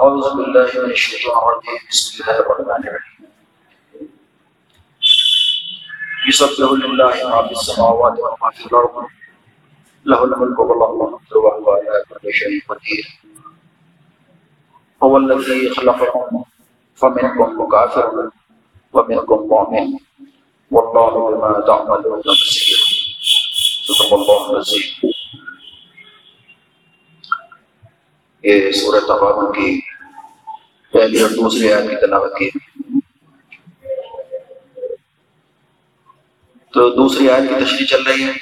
أعوذ بالله من الشيطان الرجيم. بسم الله الرحمن الرحيم. يسبح لله ما في السماوات وما في الأرض. له الملك وله الحمد وهو على كل شيء قدير. هو الذي خلقكم فمنكم كافر ومنكم مؤمن. والله بما تعملون بصير. صدق الله العظيم. یہ سورہ تبابن کی پہلی اور دوسری آیت کی تلاوت کی۔ تو دوسری آیت کی تشریح چل رہی ہے۔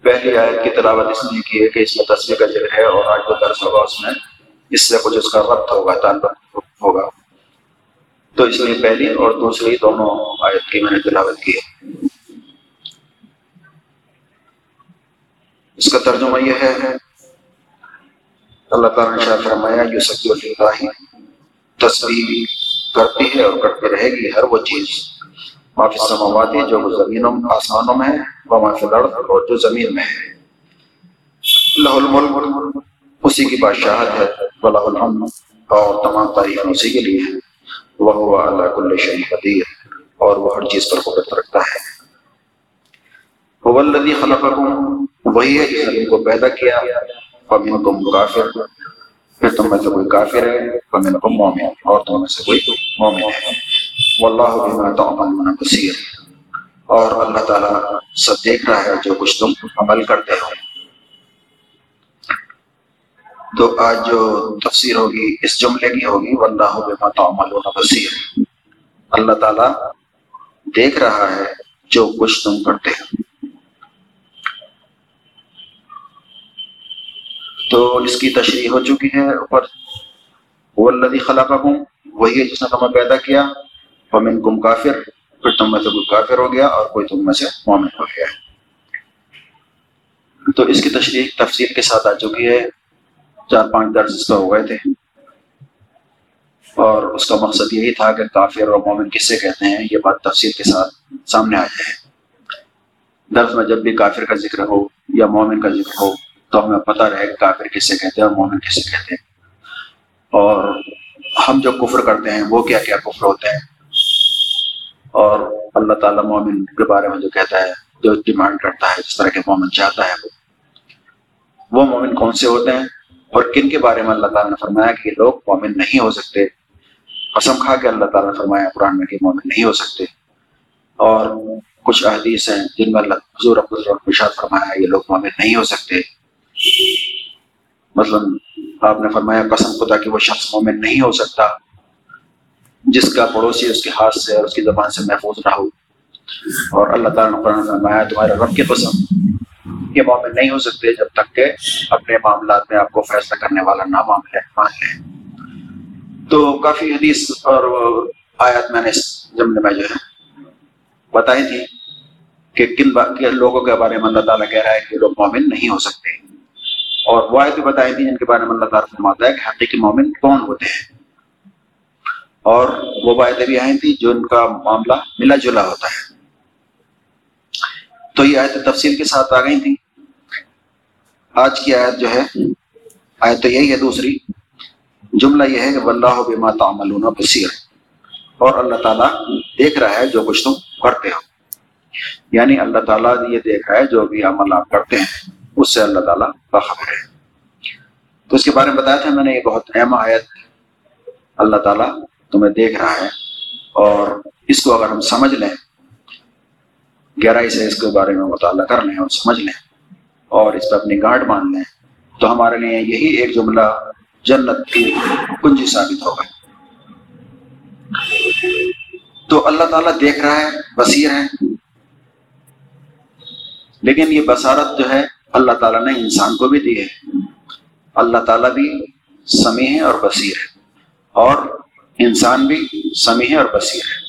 پہلی آیت کی تلاوت اس لیے کی ہے کہ اس میں تصویر کا ذکر ہے اور آج جو درس ہوگا اس میں اس سے کچھ اس کا ربط ہوگا، تعلق ہوگا۔ تو اس لیے پہلی اور دوسری دونوں آیت کی میں نے تلاوت کی ہے۔ اس کا ترجمہ یہ ہے اللہ تعالیٰ نے فرمایا جو سب اللہ تصویر کرتی ہے اور کرتی رہے گی ہر وہ چیز۔ معافی سماواتی جو زمینوں، آسمانوں میں ہے وہ معافی لڑ اور جو زمین میں ہے۔ لہ الملک، اسی کی بادشاہت ہے ولہ الحمد اور تمام تاریخ اسی کے لیے ہے۔ وہ اللہ کل شہی قدیر، اور وہ ہر چیز پر قدرت رکھتا ہے۔ وہ الذی خلقکم، وہی ہے جس نے کو پیدا کیا۔ فمن کم کافر پھر تم میں سے کوئی کافر ہے فمن کم مومن اور تم میں سے کوئی مومن ہے۔ واللہ بما تعملون بصیر۔ اور اللہ تعالیٰ سب دیکھ رہا ہے جو کچھ تم عمل کرتے ہو۔ تو آج جو تفسیر ہوگی، اس جملے کی ہوگی، واللہ بما تعملون بصیر۔ اللہ تعالیٰ دیکھ رہا ہے جو کچھ تم کرتے ہو۔ تو اس کی تشریح ہو چکی ہے اوپر۔ وہ اللہ خلاقہ ہوں وہی ہے جس نے تمہیں پیدا کیا۔ فمن کم کافر، پھر تم میں سے کوئی کافر ہو گیا اور کوئی تم میں سے مومن ہو گیا۔ تو اس کی تشریح تفصیل کے ساتھ آ چکی ہے۔ چار پانچ درس اس کا ہو گئے تھے۔ اور اس کا مقصد یہی تھا کہ کافر اور مومن کس سے کہتے ہیں؟ یہ بات تفصیل کے ساتھ سامنے آ جائے درس میں جب بھی کافر کا ذکر ہو یا مومن کا ذکر ہو تو ہمیں پتہ رہے کہ کافر کس سے کہتے ہیں اور مومن کس سے کہتے ہیں۔ اور ہم جو کفر کرتے ہیں، وہ کیا کیا کفر ہوتے ہیں؟ اور اللہ تعالیٰ مومن کے بارے میں جو کہتا ہے، جو ڈیمانڈ کرتا ہے، جس طرح کے مومن چاہتا ہے، وہ۔ وہ مومن کون سے ہوتے ہیں؟ اور کن کے بارے میں اللہ تعالیٰ نے فرمایا کہ یہ لوگ مومن نہیں ہو سکتے۔ قسم کھا کے اللہ تعالیٰ نے فرمایا قرآن میں کہ مومن نہیں ہو سکتے۔ اور کچھ احادیث ہیں جن میں اللہ حضور ابشاد فرمایا یہ لوگ مومن نہیں ہو سکتے۔ مثلا آپ نے فرمایا قسم خدا کہ وہ شخص مومن نہیں ہو سکتا جس کا پڑوسی اس کے ہاتھ سے اور اس کی زبان سے محفوظ نہ ہو۔ اور اللہ تعالیٰ نے قرآن فرمایا، تمہارے رب کے قسم، یہ مومن نہیں ہو سکتے جب تک کہ اپنے معاملات میں آپ کو فیصلہ کرنے والا نہ معاملے مان لے تو کافی حدیث اور آیات میں نے اس جملے میں جو ہے بتائی تھی کہ کن لوگوں کے بارے میں اللہ تعالیٰ کہہ رہا ہے کہ لوگ مومن نہیں ہو سکتے۔ اور وہ آیتیں بتائی تھی جن کے بارے میں اللہ تعالیٰ فرماتا ہے کہ حقیقی مومن کون ہوتے ہیں۔ اور وہ آیتیں بھی آئی تھیں جو ان کا معاملہ ملا جلا ہوتا ہے۔ تو یہ آیتیں تفصیل کے ساتھ آ گئی تھیں۔ آج کی آیت جو ہے، آیت تو یہی ہے دوسری۔ جملہ یہ ہے کہ واللہ بما تعملون بصیر۔ اور اللہ تعالیٰ دیکھ رہا ہے جو کچھ تم کرتے ہو۔ یعنی اللہ تعالیٰ یہ دیکھ رہا ہے جو بھی عمل آپ کرتے ہیں۔ اس سے اللہ تعالیٰ باخبر ہے۔ تو اس کے بارے میں بتایا تھا میں نے، یہ بہت اہم آیت اللہ تعالیٰ تمہیں دیکھ رہا ہے۔ اور اس کو اگر ہم سمجھ لیں گہرائی سے اس کے بارے میں مطالعہ کر لیں اور سمجھ لیں اور اس پہ اپنی گارڈ مان لیں، تو ہمارے لیے یہی ایک جملہ جنت کی کنجی ثابت ہوگا۔ تو اللہ تعالیٰ دیکھ رہا ہے، بصیر ہے، لیکن یہ بصارت جو ہے اللہ تعالیٰ نے انسان کو بھی دی ہے۔ اللہ تعالیٰ بھی سمیع ہے اور بصیر ہے۔ اور انسان بھی سمیع ہے اور بصیر ہے۔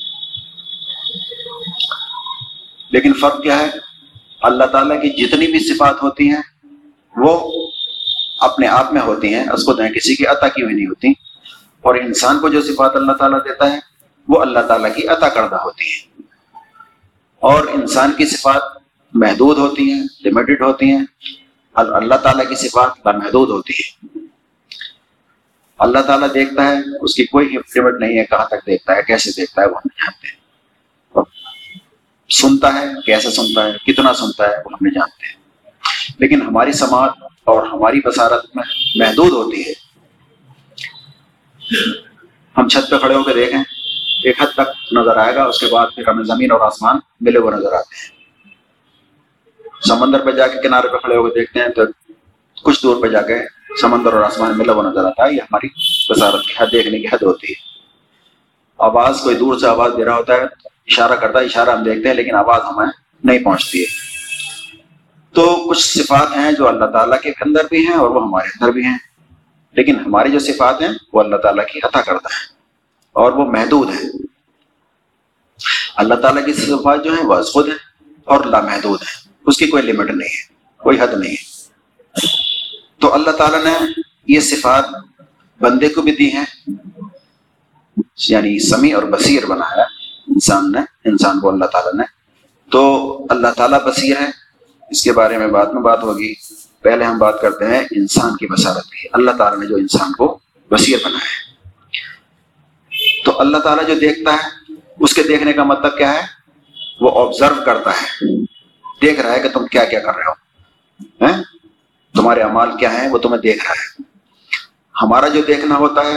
لیکن فرق کیا ہے؟ اللہ تعالیٰ کی جتنی بھی صفات ہوتی ہیں، وہ اپنے آپ میں ہوتی ہیں۔ اس کو دیں، کسی کی عطا کی ہوئی نہیں ہوتی۔ اور انسان کو جو صفات اللہ تعالیٰ دیتا ہے، وہ اللہ تعالیٰ کی عطا کردہ ہوتی ہیں۔ اور انسان کی صفات محدود ہوتی ہیں لمیٹڈ ہوتی ہیں۔ اللہ تعالیٰ کی صفات لامحدود ہوتی ہے اللہ تعالیٰ دیکھتا ہے، اس کی کوئی لمٹ نہیں ہے، کہاں تک دیکھتا ہے، کیسے دیکھتا ہے، وہ ہم جانتے۔ ہیں سنتا ہے، کیسے سنتا ہے، کتنا سنتا ہے، وہ ہم جانتے۔ ہیں لیکن ہماری سماعت اور ہماری بصارت میں محدود ہوتی ہے۔ ہم چھت پہ کھڑے ہو کے دیکھیں، ایک حد تک نظر آئے گا، اس کے بعد پھر ہمیں زمین اور آسمان ملے ہوئے نظر آتے ہیں۔ سمندر پہ جا کے کنارے پہ کھڑے ہو کے دیکھتے ہیں تو کچھ دور پہ جا کے سمندر اور آسمان ملا ہوا نظر آتا ہے۔ یہ ہماری وزارت کی حد دیکھنے کی حد ہوتی ہے۔ آواز کوئی دور سے آواز دے رہا ہوتا ہے، اشارہ کرتا ہے، اشارہ ہم دیکھتے ہیں، لیکن آواز ہمیں نہیں پہنچتی ہے۔ تو کچھ صفات ہیں جو اللہ تعالیٰ کے اندر بھی ہیں اور وہ ہمارے اندر بھی ہیں۔ لیکن ہماری جو صفات ہیں، وہ اللہ تعالیٰ کی عطا کرتا ہے اور وہ محدود ہیں۔ اللہ تعالیٰ کی صفات جو ہیں، وہ خود ہیں اور لامحدود ہیں۔ اس کی کوئی لمٹ نہیں ہے، کوئی حد نہیں ہے۔ تو اللہ تعالیٰ نے یہ صفات بندے کو بھی دی ہیں یعنی سمیع اور بصیر بنایا انسان نے، انسان کو اللہ تعالیٰ نے۔ تو اللہ تعالیٰ بصیر ہے اس کے بارے میں بعد میں بات ہوگی۔ پہلے ہم بات کرتے ہیں انسان کی بصارت کی۔ اللہ تعالیٰ نے جو انسان کو بصیر بنایا ہے۔ تو اللہ تعالیٰ جو دیکھتا ہے، اس کے دیکھنے کا مطلب کیا ہے؟ وہ آبزرو کرتا ہے۔ دیکھ رہا ہے کہ تم کیا کیا کر رہے ہو۔ تمہارے امال کیا ہیں وہ تمہیں دیکھ رہا ہے۔ ہمارا جو دیکھنا ہوتا ہے،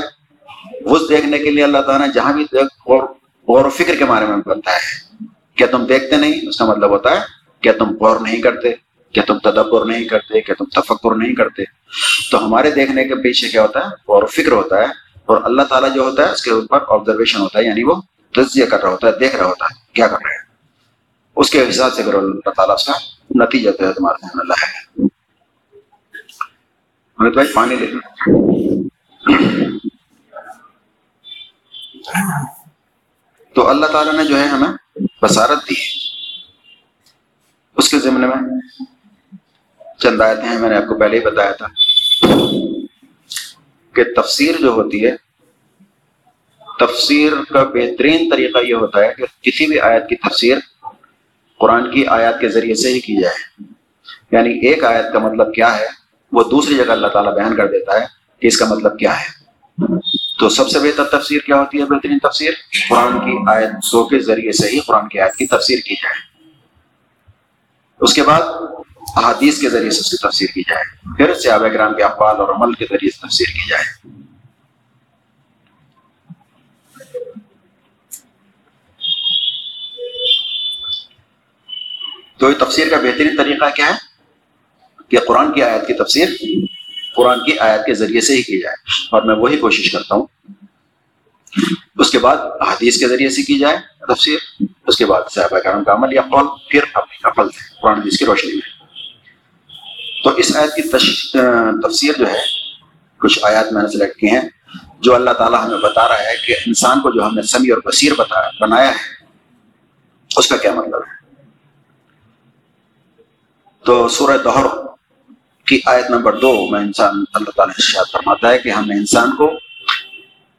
اس دیکھنے کے لیے اللہ تعالیٰ نے جہاں بھی غور و فکر کے بارے میں بنتا ہے۔ کیا تم دیکھتے نہیں؟ اس کا مطلب ہوتا ہے، کیا تم غور نہیں کرتے؟ کیا تم تدبر نہیں کرتے؟ کیا تم تفکر نہیں کرتے؟ تو ہمارے دیکھنے کے پیچھے کیا ہوتا ہے؟ غور و فکر ہوتا ہے اور اللہ تعالیٰ جو ہوتا ہے، اس کے اوپر آبزرویشن ہوتا ہے یعنی وہ تجزیہ کر رہا ہوتا ہے، دیکھ رہا ہوتا ہے، کیا کر رہے ہیں اس کے حساب سے کرو اللہ تعالیٰ اس کا نتیجہ تو ہے تمہارا اللہ ہے بھائی، پانی لے تو اللہ تعالیٰ نے جو ہے ہمیں بصارت دی اس کے ضمن میں چند آیتیں ہیں، میں نے آپ کو پہلے ہی بتایا تھا کہ تفسیر جو ہوتی ہے، تفسیر کا بہترین طریقہ یہ ہوتا ہے کہ کسی بھی آیت کی تفسیر قرآن کی آیات کے ذریعے سے ہی کی جائے۔ یعنی ایک آیت کا مطلب کیا ہے؟ وہ دوسری جگہ اللہ تعالیٰ بیان کر دیتا ہے کہ اس کا مطلب کیا ہے۔ تو سب سے بہتر تفسیر کیا ہوتی ہے بہترین تفسیر؟ قرآن کی آیت سو کے ذریعے سے ہی قرآن کی آیت کی تفسیر کی جائے۔ اس کے بعد احادیث کے ذریعے سے اس کی تفسیر کی جائے۔ پھر سیاب گرام کے اقوال اور عمل کے ذریعے سے تفسیر کی جائے۔ تو یہ تفسیر کا بہترین طریقہ کیا ہے کہ قرآن کی آیت کی تفسیر قرآن کی آیت کے ذریعے سے ہی کی جائے اور میں وہی کوشش کرتا ہوں۔ اس کے بعد حدیث کے ذریعے سے کی جائے تفسیر، اس کے بعد صحابہ کرم کا عمل یا قول، پھر اپنی قفل قرآن حدیث کی روشنی میں۔ تو اس آیت کی تفسیر جو ہے، کچھ آیات میں نے سلیکٹ کی ہیں جو اللہ تعالیٰ ہمیں بتا رہا ہے کہ انسان کو جو ہم نے سمیع اور بصیر بتایا بنایا ہے، اس کا کیا مطلب ہے؟ تو سورہ دہر کی آیت نمبر دو میں انسان اللہ تعالیٰ شاید فرماتا ہے کہ ہم نے انسان کو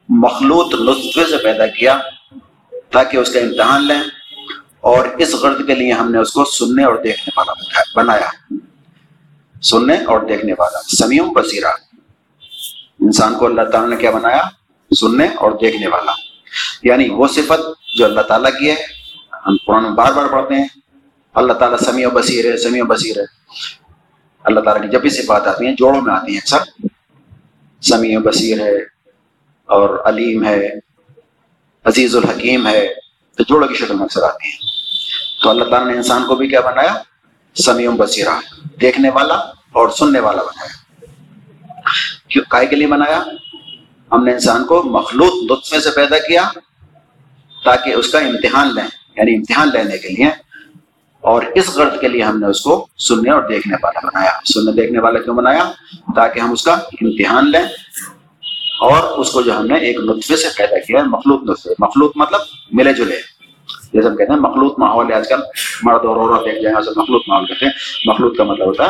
مخلوط لطفے سے پیدا کیا تاکہ اس کا امتحان لیں اور اس غرض کے لیے ہم نے اس کو سننے اور دیکھنے والا بنایا سننے اور دیکھنے والا۔ سمیوں بصیرہ۔ انسان کو اللہ تعالیٰ نے کیا بنایا؟ سننے اور دیکھنے والا۔ یعنی وہ صفت جو اللہ تعالیٰ کی ہے، ہم قرآن بار بار پڑھتے ہیں اللہ تعالیٰ سمیع و بصیر ہے، سمیع و بصیر ہے۔ اللہ تعالیٰ کی جب بھی صفات آتی ہیں، جوڑوں میں آتی ہیں اکثر۔ سمیع و بصیر ہے اور علیم ہے، عزیز الحکیم ہے، تو جوڑوں کی شکل میں اکثر آتی ہیں۔ تو اللہ تعالیٰ نے انسان کو بھی کیا بنایا؟ سمیع و بصیرہ، دیکھنے والا اور سننے والا بنایا۔ کیوں؟ کائے کے لیے بنایا؟ ہم نے انسان کو مخلوط لطفے سے پیدا کیا تاکہ اس کا امتحان لیں یعنی امتحان لینے کے لیے اور اس غرض کے لیے ہم نے اس کو سننے اور دیکھنے والا بنایا۔ سننے دیکھنے والا کیوں بنایا؟ تاکہ ہم اس کا امتحان لیں اور اس کو جو ہم نے ایک نطفے سے پیدا کیا ہے، مخلوط نطفے۔ مخلوط مطلب ملے جلے۔ جیسے ہم کہتے ہیں مخلوط ماحول ہے آج کل مرد اور عورت دیکھ جائیں اسے مخلوط ماحول کہتے ہیں۔ مخلوط کا مطلب ہوتا ہے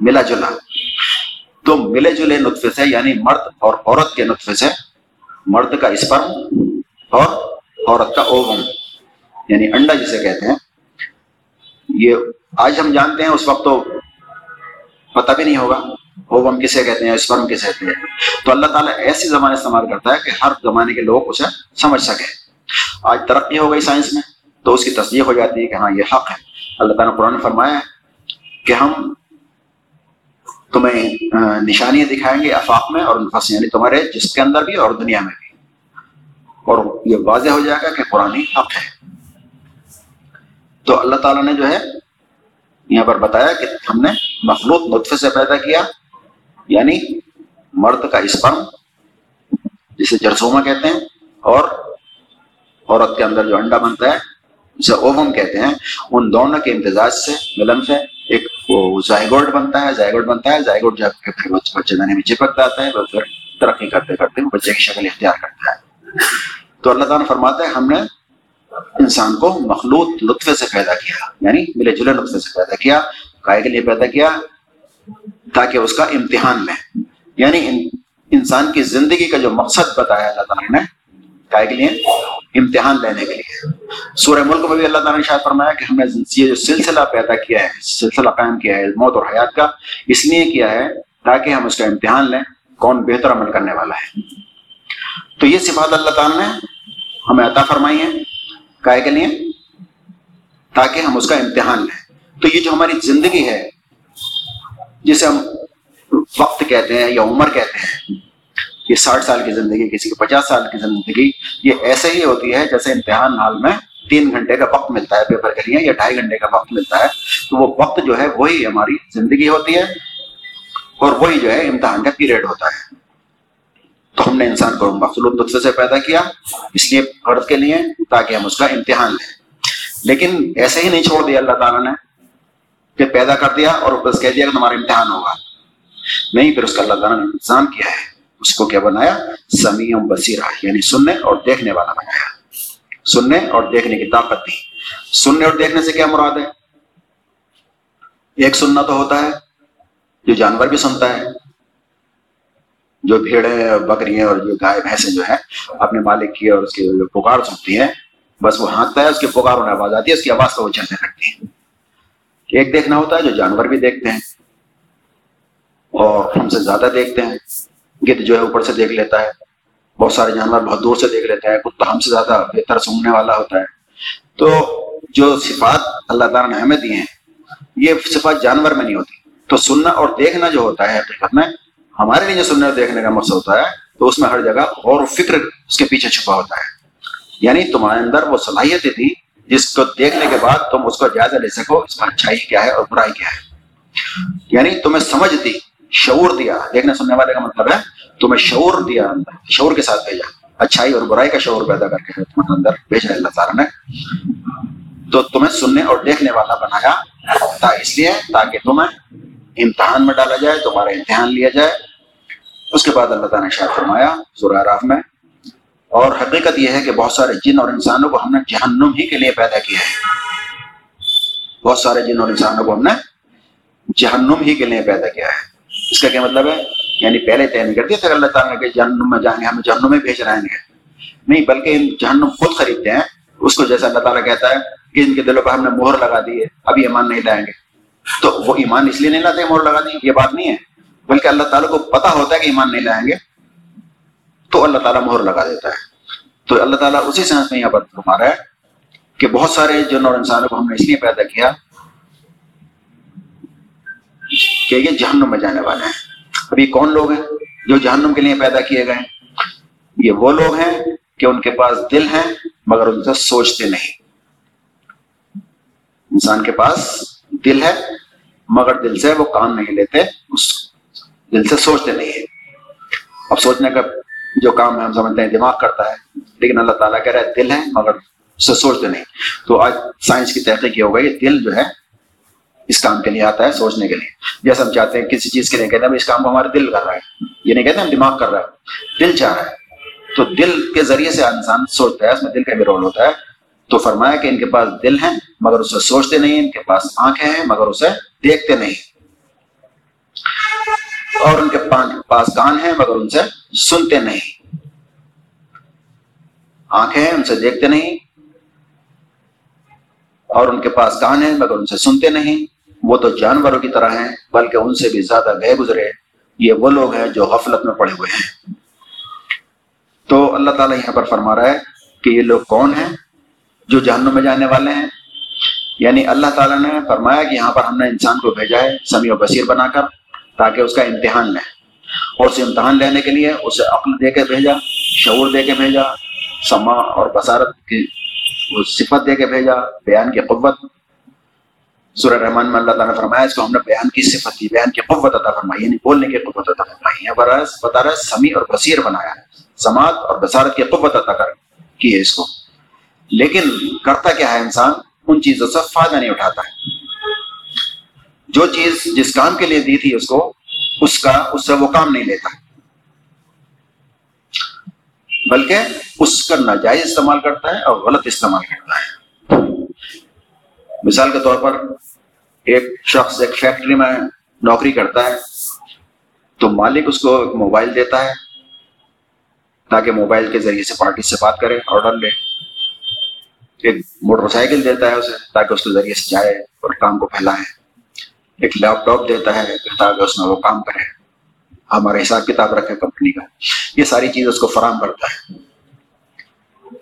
ملا جلا۔ تو ملے جلے نطفے سے یعنی مرد اور عورت کے نطفے سے مرد کا اسپرم اور عورت کا اوغم یعنی انڈا جسے کہتے ہیں۔ یہ آج ہم جانتے ہیں، اس وقت تو پتہ بھی نہیں ہوگا۔ اوم کسے کہتے ہیں اسپرم کسے کہتے ہیں۔ تو اللہ تعالیٰ ایسی زبان استعمال کرتا ہے کہ ہر زمانے کے لوگ اسے سمجھ سکیں۔ آج ترقی ہو گئی سائنس میں، تو اس کی تصدیق ہو جاتی ہے کہ ہاں یہ حق ہے۔ اللہ تعالیٰ نے قرآن فرمایا ہے کہ ہم تمہیں نشانیاں دکھائیں گے افاق میں اور نفس یعنی تمہارے، جس کے اندر بھی اور دنیا میں بھی۔ اور یہ واضح ہو جائے گا کہ قرآن حق ہے۔ تو اللہ تعالیٰ نے جو ہے یہاں پر بتایا کہ ہم نے مخلوط نطفے سے پیدا کیا یعنی مرد کا اسپرم، جسے جرسوما کہتے ہیں، اور عورت کے اندر جو انڈا بنتا ہے، جسے اووم کہتے ہیں، ان دونوں کے امتزاج سے ملن سے ایک وہ زائگوڈ بنتا ہے زائگوڈ بنتا ہے زائگوڈ جب پھر بچے دانے میں چپک جاتا ہے، پھر ترقی کرتے کرتے بچے کی شکل اختیار کرتا ہے۔ تو اللہ تعالیٰ فرماتا ہے، ہم نے انسان کو مخلوط لطفے سے پیدا کیا یعنی ملے جلے لطفے سے پیدا کیا کائے کے لیے پیدا کیا، تاکہ اس کا امتحان لیں یعنی انسان کی زندگی کا جو مقصد بتایا اللہ تعالیٰ نے کائے کے لیے امتحان لینے کے لیے۔ سورہ ملک میں بھی اللہ تعالیٰ نے شاید فرمایا کہ ہم نے یہ جو سلسلہ پیدا کیا ہے، سلسلہ قائم کیا ہے، موت اور حیات کا، اس لیے کیا ہے تاکہ ہم اس کا امتحان لیں، کون بہتر عمل کرنے والا ہے۔ تو یہ صفات اللہ تعالیٰ نے ہمیں عطا فرمائی ہے کائے کے لیے تاکہ ہم اس کا امتحان لیں۔ تو یہ جو ہماری زندگی ہے، جسے ہم وقت کہتے ہیں یا عمر کہتے ہیں، یہ ساٹھ سال کی زندگی، کسی کی پچاس سال کی زندگی، یہ ایسے ہی ہوتی ہے جیسے امتحان حال میں تین گھنٹے کا وقت ملتا ہے، پیپر کے لیے یا ڈھائی گھنٹے کا وقت ملتا ہے۔ تو وہ وقت جو ہے، وہی ہماری زندگی ہوتی ہے اور وہی جو ہے امتحان کا پیریڈ ہوتا ہے۔ تو ہم نے انسان کو مخلوط نطفے سے پیدا کیا، اس لیے فرد کے لیے تاکہ ہم اس کا امتحان لیں۔ لیکن ایسے ہی نہیں چھوڑ دیا، اللہ تعالیٰ نے۔ کہ پیدا کر دیا اور بس کہہ دیا کہ تمہارا امتحان ہوگا۔ نہیں، پھر اس کا اللہ تعالیٰ نے انتظام کیا ہے۔ اس کو کیا بنایا؟ سمیع بصیرہ یعنی سننے اور دیکھنے والا بنایا۔ سننے اور دیکھنے کی طاقت دی۔ سننے اور دیکھنے سے کیا مراد ہے؟ ایک سننا تو ہوتا ہے، جو جانور بھی سنتا ہے۔ جو بھیڑیں بکریاں اور جو گائے بھینسیں جو ہیں، اپنے مالک کی اور اس کی جو پکار سنتی ہیں، بس وہ ہانکتا ہے، اس کی پکار ہونے آواز آتی ہے، اس کی آواز کو وہ چلنے لگتی ہے ایک دیکھنا ہوتا ہے، جو جانور بھی دیکھتے ہیں اور ہم سے زیادہ دیکھتے ہیں۔ گد جو ہے، اوپر سے دیکھ لیتا ہے۔ بہت سارے جانور بہت دور سے دیکھ لیتا ہے۔ کتا ہم سے زیادہ بہتر سونگنے والا ہوتا ہے۔ تو جو صفات اللہ تعالیٰ نے ہمیں دیے ہیں، یہ صفات جانور میں نہیں ہوتی۔ تو سننا اور دیکھنا جو ہوتا ہے حقیقت میں ہمارے لیے جو سننے اور دیکھنے کا مقصد ہوتا ہے، تو اس میں ہر جگہ غور و فکر اس کے پیچھے چھپا ہوتا ہے۔ یعنی تمہارے اندر وہ صلاحیتیں تھی جس کو دیکھنے کے بعد تم اس کو جائزہ لے سکو اس میں اچھائی کیا ہے اور برائی کیا ہے۔ یعنی تمہیں سمجھ دی، شعور دیا۔ دیکھنے سننے والے کا مطلب ہے، تمہیں شعور دیا اندر شعور کے ساتھ بھیجا۔ اچھائی اور برائی کا شعور پیدا کر کے تمہارے اندر بھیجا اللہ تعالیٰ نے۔ تو تمہیں سننے اور دیکھنے والا بنایا تھا اس لیے تاکہ تمہیں امتحان میں ڈالا جائے تمہارا امتحان لیا جائے۔ اس کے بعد اللہ تعالیٰ نے شاید فرمایا سورہ راف میں، اور حقیقت یہ ہے کہ بہت سارے جن اور انسانوں کو ہم نے جہنم ہی کے لیے پیدا کیا ہے۔ بہت سارے جن اور انسانوں کو ہم نے جہنم ہی کے لیے پیدا کیا ہے۔ اس کا کیا مطلب ہے؟ یعنی پہلے طے نہیں کرتے تھے اللہ تعالیٰ کہ جہنم میں جائیں گے ہمیں جہنم میں بھیج رہے ہیں۔ نہیں، بلکہ جہنم خود خریدتے ہیں۔ اس کو جیسا اللہ تعالیٰ کہتا ہے کہ ان کے دلوں پر ہم نے مہر لگا دی ہے اب ایمان نہیں لائیں گے۔ تو وہ ایمان اس لیے نہیں لاتے مہر لگا دی یہ بات نہیں ہے۔ بلکہ اللہ تعالیٰ کو پتا ہوتا ہے کہ ایمان نہیں لائیں گے۔ تو اللہ تعالیٰ مہر لگا دیتا ہے۔ تو اللہ تعالیٰ اسی سنس میں یہاں پر فرما رہا ہے کہ بہت سارے جن اور انسانوں کو ہم نے اس لیے پیدا کیا کہ یہ جہنم میں جانے والے ہیں۔ ابھی کون لوگ ہیں جو جہنم کے لیے پیدا کیے گئے ہیں؟ یہ وہ لوگ ہیں کہ ان کے پاس دل ہیں مگر ان سے سوچتے نہیں۔ انسان کے پاس دل ہے، مگر دل سے وہ کام نہیں لیتے، اس دل سے سوچتے نہیں ہیں۔ اب سوچنے کا جو کام ہے، ہم سمجھتے ہیں دماغ کرتا ہے، لیکن اللہ تعالیٰ کہہ رہا ہے دل ہے، مگر اس سے سوچتے نہیں۔ تو آج سائنس کی تحقیق یہ ہو گئی، دل جو ہے، اس کام کے لیے آتا ہے، سوچنے کے لیے۔ جیسے ہم چاہتے ہیں کسی چیز کے لیے کہتے ہیں، اس کام کو ہمارا دل کر رہا ہے۔ یہ نہیں کہتے ہم دماغ کر رہا ہے، دل چاہ رہا ہے۔ تو دل کے ذریعے سے انسان سوچتا ہے، اس میں دل کا بھی رول ہوتا ہے۔ تو فرمایا کہ ان کے پاس دل ہیں، مگر اسے سوچتے نہیں، ان کے پاس آنکھیں ہیں، مگر اسے دیکھتے نہیں۔ اور ان کے پاس کان ہیں، مگر ان سے سنتے نہیں۔ آنکھیں ہیں، ان سے دیکھتے نہیں۔ اور ان کے پاس کان ہیں، مگر ان سے سنتے نہیں۔ وہ تو جانوروں کی طرح ہیں، بلکہ ان سے بھی زیادہ گئے گزرے۔ یہ وہ لوگ ہیں جو غفلت میں پڑے ہوئے ہیں۔ تو اللہ تعالیٰ یہاں پر فرما رہا ہے کہ یہ لوگ کون ہیں؟ جو جہنم میں جانے والے ہیں۔ یعنی اللہ تعالیٰ نے فرمایا کہ یہاں پر ہم نے انسان کو بھیجا ہے سمیع و بصیر بنا کر تاکہ اس کا امتحان لیں اور اسے امتحان لینے کے لیے اسے عقل دے کے بھیجا، شعور دے کے بھیجا سما اور بصارت کی صفت دے کے بھیجا، بیان کی قوت۔ سورہ رحمان میں اللہ تعالیٰ نے فرمایا، اس کو ہم نے بیان کی صفت دی، بیان کی قوت عطا فرمائی یعنی بولنے کی قوت عطا فرمائی۔ ہے بتا رہا ہے، سمیع اور بصیر بنایا۔ سماعت اور بصارت کی قوت عطا کر، کی ہے اس کو۔ لیکن کرتا کیا ہے انسان؟ ان چیزوں سے فائدہ نہیں اٹھاتا ہے۔ جو چیز جس کام کے لیے دی تھی اس کو، اس کا، اس سے وہ کام نہیں لیتا۔ بلکہ اس کا ناجائز استعمال کرتا ہے اور غلط استعمال کرتا ہے۔ مثال کے طور پر ایک شخص ایک فیکٹری میں نوکری کرتا ہے، تو مالک اس کو ایک موبائل دیتا ہے تاکہ موبائل کے ذریعے سے پارٹی سے بات کرے، آرڈر لے۔ ایک موٹر سائیکل دیتا ہے اسے، تاکہ اس کے ذریعے سے جائے اور کام کو پھیلائے۔ ایک لیپ ٹاپ دیتا ہے تاکہ اس میں وہ کام کرے۔ ہمارا حساب کتاب رکھے کمپنی کا۔ یہ ساری چیز اس کو فراہم کرتا ہے۔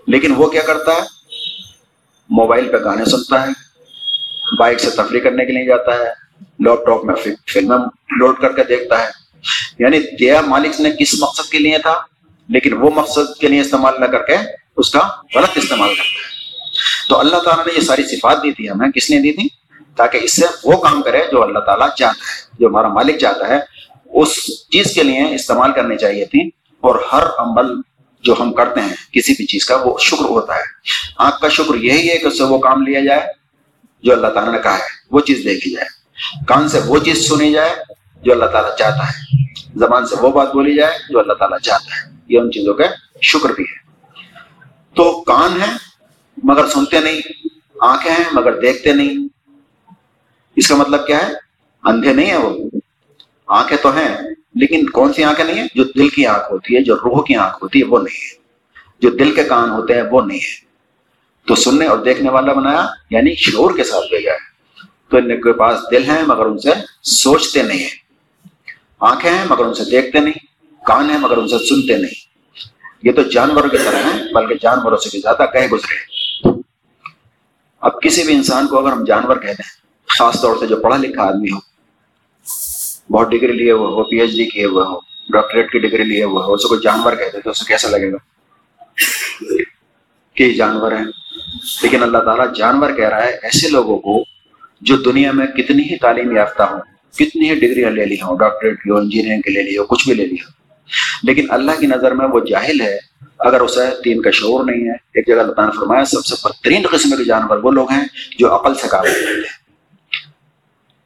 لیکن وہ کیا کرتا ہے؟ موبائل پہ گانے سنتا ہے، بائک سے تفریح کرنے کے لیے جاتا ہے لیپ ٹاپ میں فلمیں لوڈ کر کے دیکھتا ہے۔ یعنی دیا مالک نے کس مقصد کے لیے تھا، لیکن وہ مقصد کے لیے استعمال نہ کر کے اس کا غلط استعمال کرتا ہے۔ تو اللہ تعالیٰ نے یہ ساری صفات دی تھی، ہمیں کس نے دی تھی؟ تاکہ اس سے وہ کام کرے جو اللہ تعالیٰ چاہتا ہے، جو ہمارا مالک چاہتا ہے۔ اس چیز کے لیے استعمال کرنی چاہیے تھی اور ہر عمل جو ہم کرتے ہیں، کسی بھی چیز کا وہ شکر ہوتا ہے۔ آنکھ کا شکر یہی ہے کہ اس سے وہ کام لیا جائے جو اللہ تعالیٰ نے کہا ہے، وہ چیز دیکھی جائے۔ کان سے وہ چیز سنی جائے جو اللہ تعالیٰ چاہتا ہے۔ زبان سے وہ بات بولی جائے جو اللہ تعالیٰ چاہتا ہے۔ یہ ان چیزوں کا شکر بھی ہے۔ تو کان ہے مگر سنتے نہیں، آنکھیں ہیں مگر دیکھتے نہیں۔ اس کا مطلب کیا ہے؟ اندھے نہیں ہیں وہ۔ آنکھیں تو ہیں، لیکن کون سی آنکھیں نہیں ہیں؟ جو دل کی آنکھ ہوتی ہے، جو روح کی آنکھ ہوتی ہے، وہ نہیں ہے۔ جو دل کے کان ہوتے ہیں، وہ نہیں ہے تو سننے اور دیکھنے والا بنایا یعنی شعور کے ساتھ بھیجا ہے۔ تو ان کے پاس دل ہیں، مگر ان سے سوچتے نہیں ہیں۔ آنکھیں ہیں، مگر ان سے دیکھتے نہیں۔ کان ہیں، مگر ان سے سنتے نہیں۔ یہ تو جانوروں کی طرح ہیں، بلکہ جانوروں سے بھی زیادہ کہے گزرے اب کسی بھی انسان کو اگر ہم جانور کہتے ہیں خاص طور سے جو پڑھا لکھا آدمی ہو، بہت ڈگری لیے ہوئے ہو پی ایچ ڈی کیے ہوئے ہو، ڈاکٹریٹ کی ڈگری لیے ہوئے ہو، اسے کوئی جانور کہتے ہیں تو اسے کیسا لگے گا؟ کہ جانور ہیں۔ لیکن اللہ تعالیٰ جانور کہہ رہا ہے، ایسے لوگوں کو جو دنیا میں کتنی ہی تعلیم یافتہ ہوں، کتنی ہی ڈگریاں لے لی ہوں، ڈاکٹریٹ کی ہو، انجینئرنگ کے لے لی ہو، کچھ بھی لے لی ہو۔ لیکن اللہ کی نظر میں وہ جاہل ہے اگر اسے تین کا شعور نہیں ہے، ایک جگہ اللہ تعالیٰ نے فرمایا، سب سے بدترین قسم کے جانور وہ لوگ ہیں جو عقل سے کام ہیں۔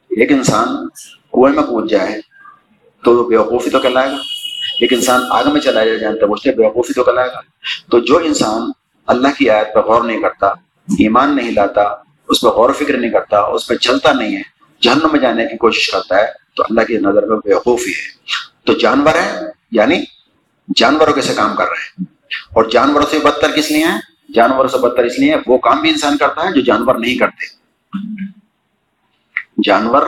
ایک انسان کنویں میں کود جائے تو وہ بیوقوفی تو کہلائے گا۔ ایک انسان آگ میں چلا جائے، جانتا ہے بیوقوفی تو کہلائے گا۔ تو جو انسان اللہ کی آیت پہ غور نہیں کرتا، ایمان نہیں لاتا، اس پہ غور و فکر نہیں کرتا، اس پہ چلتا نہیں ہے، جہنم میں جانے کی کوشش کرتا ہے، تو اللہ کی نظر میں بیوقوفی ہے۔ تو جانور ہے یعنی جانوروں کیسے کام کر رہے ہیں۔ اور جانوروں سے بدتر کس لیے ہیں؟ جانوروں سے بدتر اس لیے وہ کام بھی انسان کرتا ہے جو جانور نہیں کرتے۔ جانور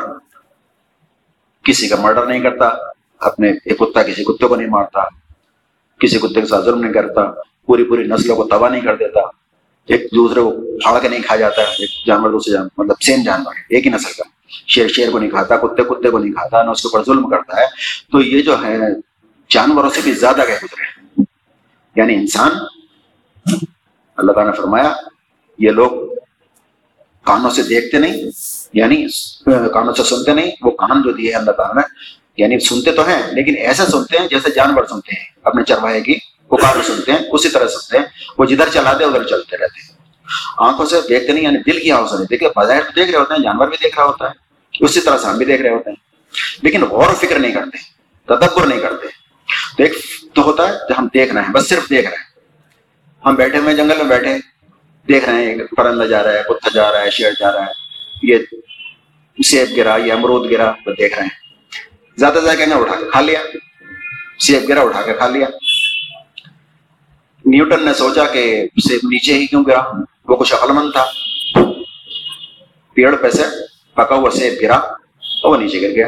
کسی کا مرڈر نہیں کرتا، اپنے ایک کتا کسی کتے کو نہیں مارتا، کسی کتے کے ساتھ ظلم نہیں کرتا، پوری پوری نسلوں کو تباہ نہیں کر دیتا، ایک دوسرے کو پھاڑ کے نہیں کھا جاتا، ایک جانور دوسرے مطلب جانور مطلب سیم جانور ایک ہی نسل کا۔ شیر شیر کو نہیں کھاتا، کتے کتے کو نہیں کھاتا، نہ اس کے اوپر ظلم کرتا ہے۔ تو یہ جو ہے، جانوروں سے بھی زیادہ گئے گزرے یعنی انسان، اللہ تعالیٰ نے فرمایا، یہ لوگ کانوں سے دیکھتے نہیں یعنی کانوں سے سنتے نہیں، وہ کان جو دیے اللہ تعالیٰ نے یعنی سنتے تو ہیں، لیکن ایسے سنتے ہیں جیسے جانور سنتے ہیں، اپنے چرواہے کی پکار سنتے ہیں، اسی طرح سنتے ہیں، وہ جدھر چلاتے ادھر چلتے رہتے ہیں۔ آنکھوں سے دیکھتے نہیں یعنی دل کی حوصلہ دیکھے بظاہر تو دیکھ رہے ہوتے ہیں، جانور بھی دیکھ رہا ہوتا ہے، اسی طرح سے ہم بھی دیکھ رہے ہوتے ہیں۔ لیکن غور و فکر نہیں کرتے، تدبر نہیں کرتے تو تو ہوتا ہے ہم دیکھ رہے ہیں، بس صرف دیکھ رہے ہیں۔ ہم بیٹھے ہوئے جنگل میں بیٹھے، دیکھ رہے ہیں، پرندہ جا رہا ہے، کتا جا رہا ہے، شیر جا رہا ہے، یہ سیب گرا، یہ امرود گرا، وہ دیکھ رہے ہیں۔ زیادہ زیادہ کہیں اٹھا کے کھا لیا۔ سیب گرا اٹھا کے کھا لیا۔ نیوٹن نے سوچا کہ سیب نیچے ہی کیوں گرا؟ وہ کچھ عقل مند تھا۔ پیڑ پہ سے پکا ہوا سیب گرا اور وہ نیچے گر گیا۔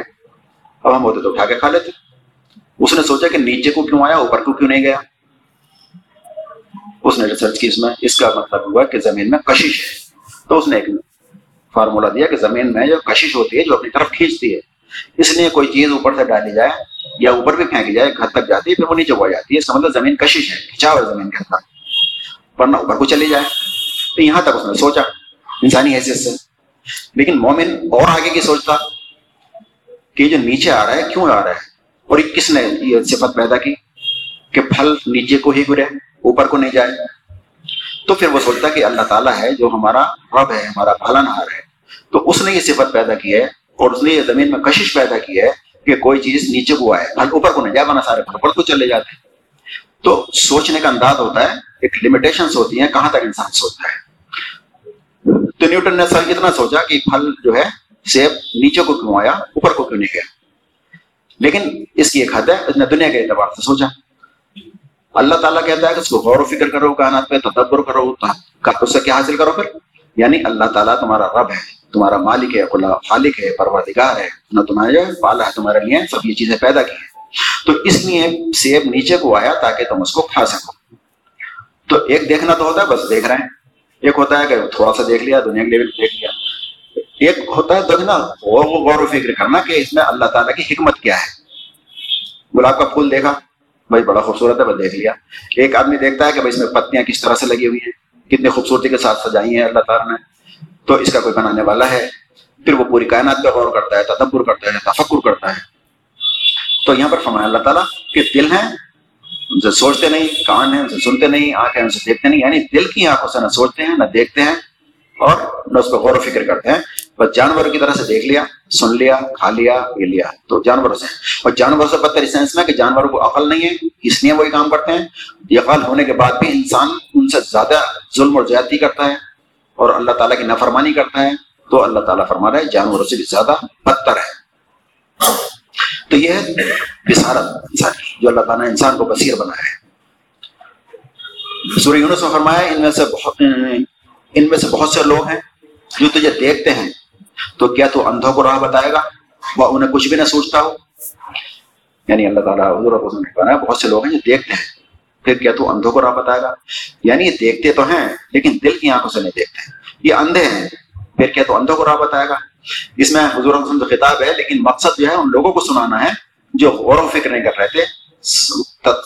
اب ہم ہوتے تو اٹھا کے کھا لیتے۔ اس نے سوچا کہ نیچے کو کیوں آیا، اوپر کو کیوں نہیں گیا؟ اس نے ریسرچ کی اس میں، اس کا مطلب ہوا کہ زمین میں کشش ہے۔ تو اس نے ایک فارمولا دیا کہ زمین میں جو کشش ہوتی ہے، جو اپنی طرف کھینچتی ہے، اس لیے کوئی چیز اوپر سے ڈالی جائے یا اوپر بھی پھینکی جائے، گھر تک جاتی ہے، پھر وہ نیچے ہو جاتی ہے۔ اس کا مطلب زمین کشش ہے کھینچا ہوا زمین کے اندر۔ ورنہ اوپر کو چلی جائے۔ تو یہاں تک اس نے سوچا، انسانی حیثیت سے۔ لیکن مومن اور آگے کی سوچتا کہ جو نیچے آ رہا ہے، کیوں آ رہا ہے؟ اور کس نے یہ صفت پیدا کی کہ پھل نیچے کو ہی گرے، اوپر کو نہیں جائے؟ تو پھر وہ سوچتا کہ اللہ تعالیٰ ہے جو ہمارا رب ہے، ہمارا پالن ہار ہے۔ تو اس نے یہ صفت پیدا کی ہے اور اس نے یہ زمین میں کشش پیدا کی ہے کہ کوئی چیز نیچے کو آئے، پھل اوپر کو نہیں جائے بنا سارے پھل اوپر کو چلے جاتے ہیں۔ تو سوچنے کا انداز ہوتا ہے، ایک لمیٹیشن ہوتی ہیں، کہاں تک انسان سوچتا ہے۔ تو نیوٹن نے سر اتنا سوچا کہ پھل جو ہے، سیب نیچے کو کیوں آیا، اوپر کو کیوں نہیں گیا؟ لیکن اس کی ایک حد ہے، اس نے دنیا کے اعتبار سے سوچا۔ اللہ تعالیٰ کہتا ہے کہ اس کو غور و فکر کرو کائنات پہ، تدبر کرو اس سے کیا حاصل کرو پھر؟ یعنی اللہ تعالیٰ تمہارا رب ہے، تمہارا مالک ہے، خلا خالق ہے، پروردگار ہے، نہ تمہارے جو ہے پالا ہے، تمہارے لیے سب یہ چیزیں پیدا کی ہیں۔ تو اس لیے سیب نیچے کو آیا تاکہ تم اس کو کھا سکو۔ تو ایک دیکھنا تو ہوتا ہے، بس دیکھ رہے ہیں۔ ایک ہوتا ہے کہ تھوڑا سا دیکھ لیا، دنیا کے لیول دیکھ لیا۔ ایک ہوتا ہے دیکھنا وہ غور و فکر کرنا کہ اس میں اللہ تعالیٰ کی حکمت کیا ہے۔ گلاب کا پھول دیکھا، بھائی بڑا خوبصورت ہے بس دیکھ لیا۔ ایک آدمی دیکھتا ہے کہ بھائی اس میں پتیاں کس طرح سے لگی ہوئی ہیں، کتنی خوبصورتی کے ساتھ سجائی ہیں اللہ تعالیٰ نے۔ تو اس کا کوئی بنانے والا ہے۔ پھر وہ پوری کائنات پہ غور کرتا ہے، تدبر کرتا ہے، تفکر کرتا ہے۔ تو یہاں پر فرمایا، اللہ تعالیٰ کہ دل ہیں، ان سے سوچتے نہیں، کان ہیں، ان سے سنتے نہیں، آنکھیں ان سے دیکھتے نہیں یعنی دل کی آنکھوں سے نہ سوچتے ہیں، نہ دیکھتے ہیں، اور نہ اس کو غور و فکر کرتے ہیں۔ بس جانوروں کی طرح سے دیکھ لیا، سن لیا، کھا لیا، یہ لیا۔ تو جانوروں سے۔ اور جانوروں سے بدتر اس سینس میں کہ جانوروں کو عقل نہیں ہے، اس لیے وہی کام کرتے ہیں۔ یہ عقل ہونے کے بعد بھی انسان ان سے زیادہ ظلم اور زیادتی کرتا ہے اور اللہ تعالیٰ کی نفرمانی کرتا ہے۔ تو اللہ تعالیٰ فرما رہا ہے، جانوروں سے بھی زیادہ بدتر ہے۔ تو یہ ہے بسارت انسان جو اللہ تعالیٰ نے انسان کو بصیر بنایا ہے۔ سورہ یونس میں فرمایا ان میں سے بہت ان میں سے بہت سے لوگ ہیں جو تجھے دیکھتے ہیں۔ تو کیا تو اندھوں کو راہ بتائے گا؟ وہ انہیں کچھ بھی نہ سوچتا ہو۔ یعنی اللہ تعالیٰ حضور بہت سے لوگ ہیں جو دیکھتے ہیں۔ پھر کیا تو اندھوں کو راہ بتائے گا؟ یعنی یہ دیکھتے تو ہیں، لیکن دل کی آنکھوں سے نہیں دیکھتے۔ یہ اندھے ہیں، پھر کیا تو اندھوں کو راہ بتائے گا؟ اس میں حضور تو خطاب ہے، لیکن مقصد جو ہے ان لوگوں کو سنانا ہے، جو غور و فکر نہیں کر رہے تھے،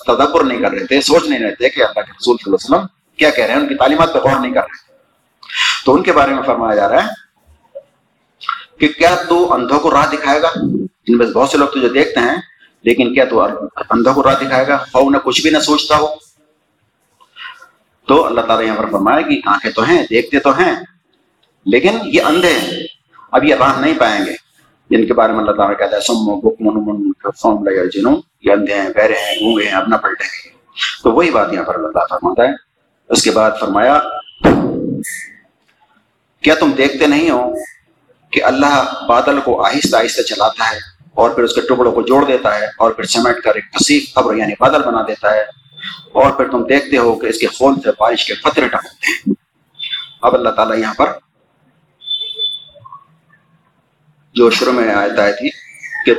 تدبر نہیں کر رہے تھے، سوچ نہیں رہتے کہ اللہ کے رسول صلی اللہ علیہ وسلم کیا کہہ رہے ہیں، ان کی تعلیمات پہ غور نہیں کر رہے۔ تو ان کے بارے میں فرمایا جا رہا ہے کہ کیا تو اندھوں کو راہ دکھائے گا؟ ان میں بہت سے لوگ تو جو دیکھتے ہیں، لیکن کیا تو اندھوں کو راہ دکھائے گا؟ ہو، انہیں کچھ بھی نہ سوچتا ہو۔ تو اللہ تعالیٰ یہاں پر فرمایا کہ آنکھیں تو ہیں، دیکھتے تو ہیں، لیکن یہ اندھے ہیں۔ اب یہ راہ نہیں پائیں گے۔ جن کے بارے میں اللہ تعالیٰ کہتا ہے، سم بک من جنوں، یہ اندھے ہیں بہرے ہیں گونگے ہیں، اب نہ پلٹیں گے۔ تو وہی بات یہاں پر اللہ تعالیٰ فرماتا ہے۔ اس کے بعد فرمایا، کیا تم دیکھتے نہیں ہو؟ کہ اللہ بادل کو آہستہ آہستہ چلاتا ہے اور پھر اس کے ٹکڑوں کو جوڑ دیتا ہے اور پھر سمیٹ کر ایک کثیر قبر یعنی بادل بنا دیتا ہے اور پھر تم دیکھتے ہو کہ اس کے خون سے بارش کے قطرے ٹکتے ہیں۔ اب اللہ تعالیٰ یہاں پر جو شروع میں آتا ہے تھی کہ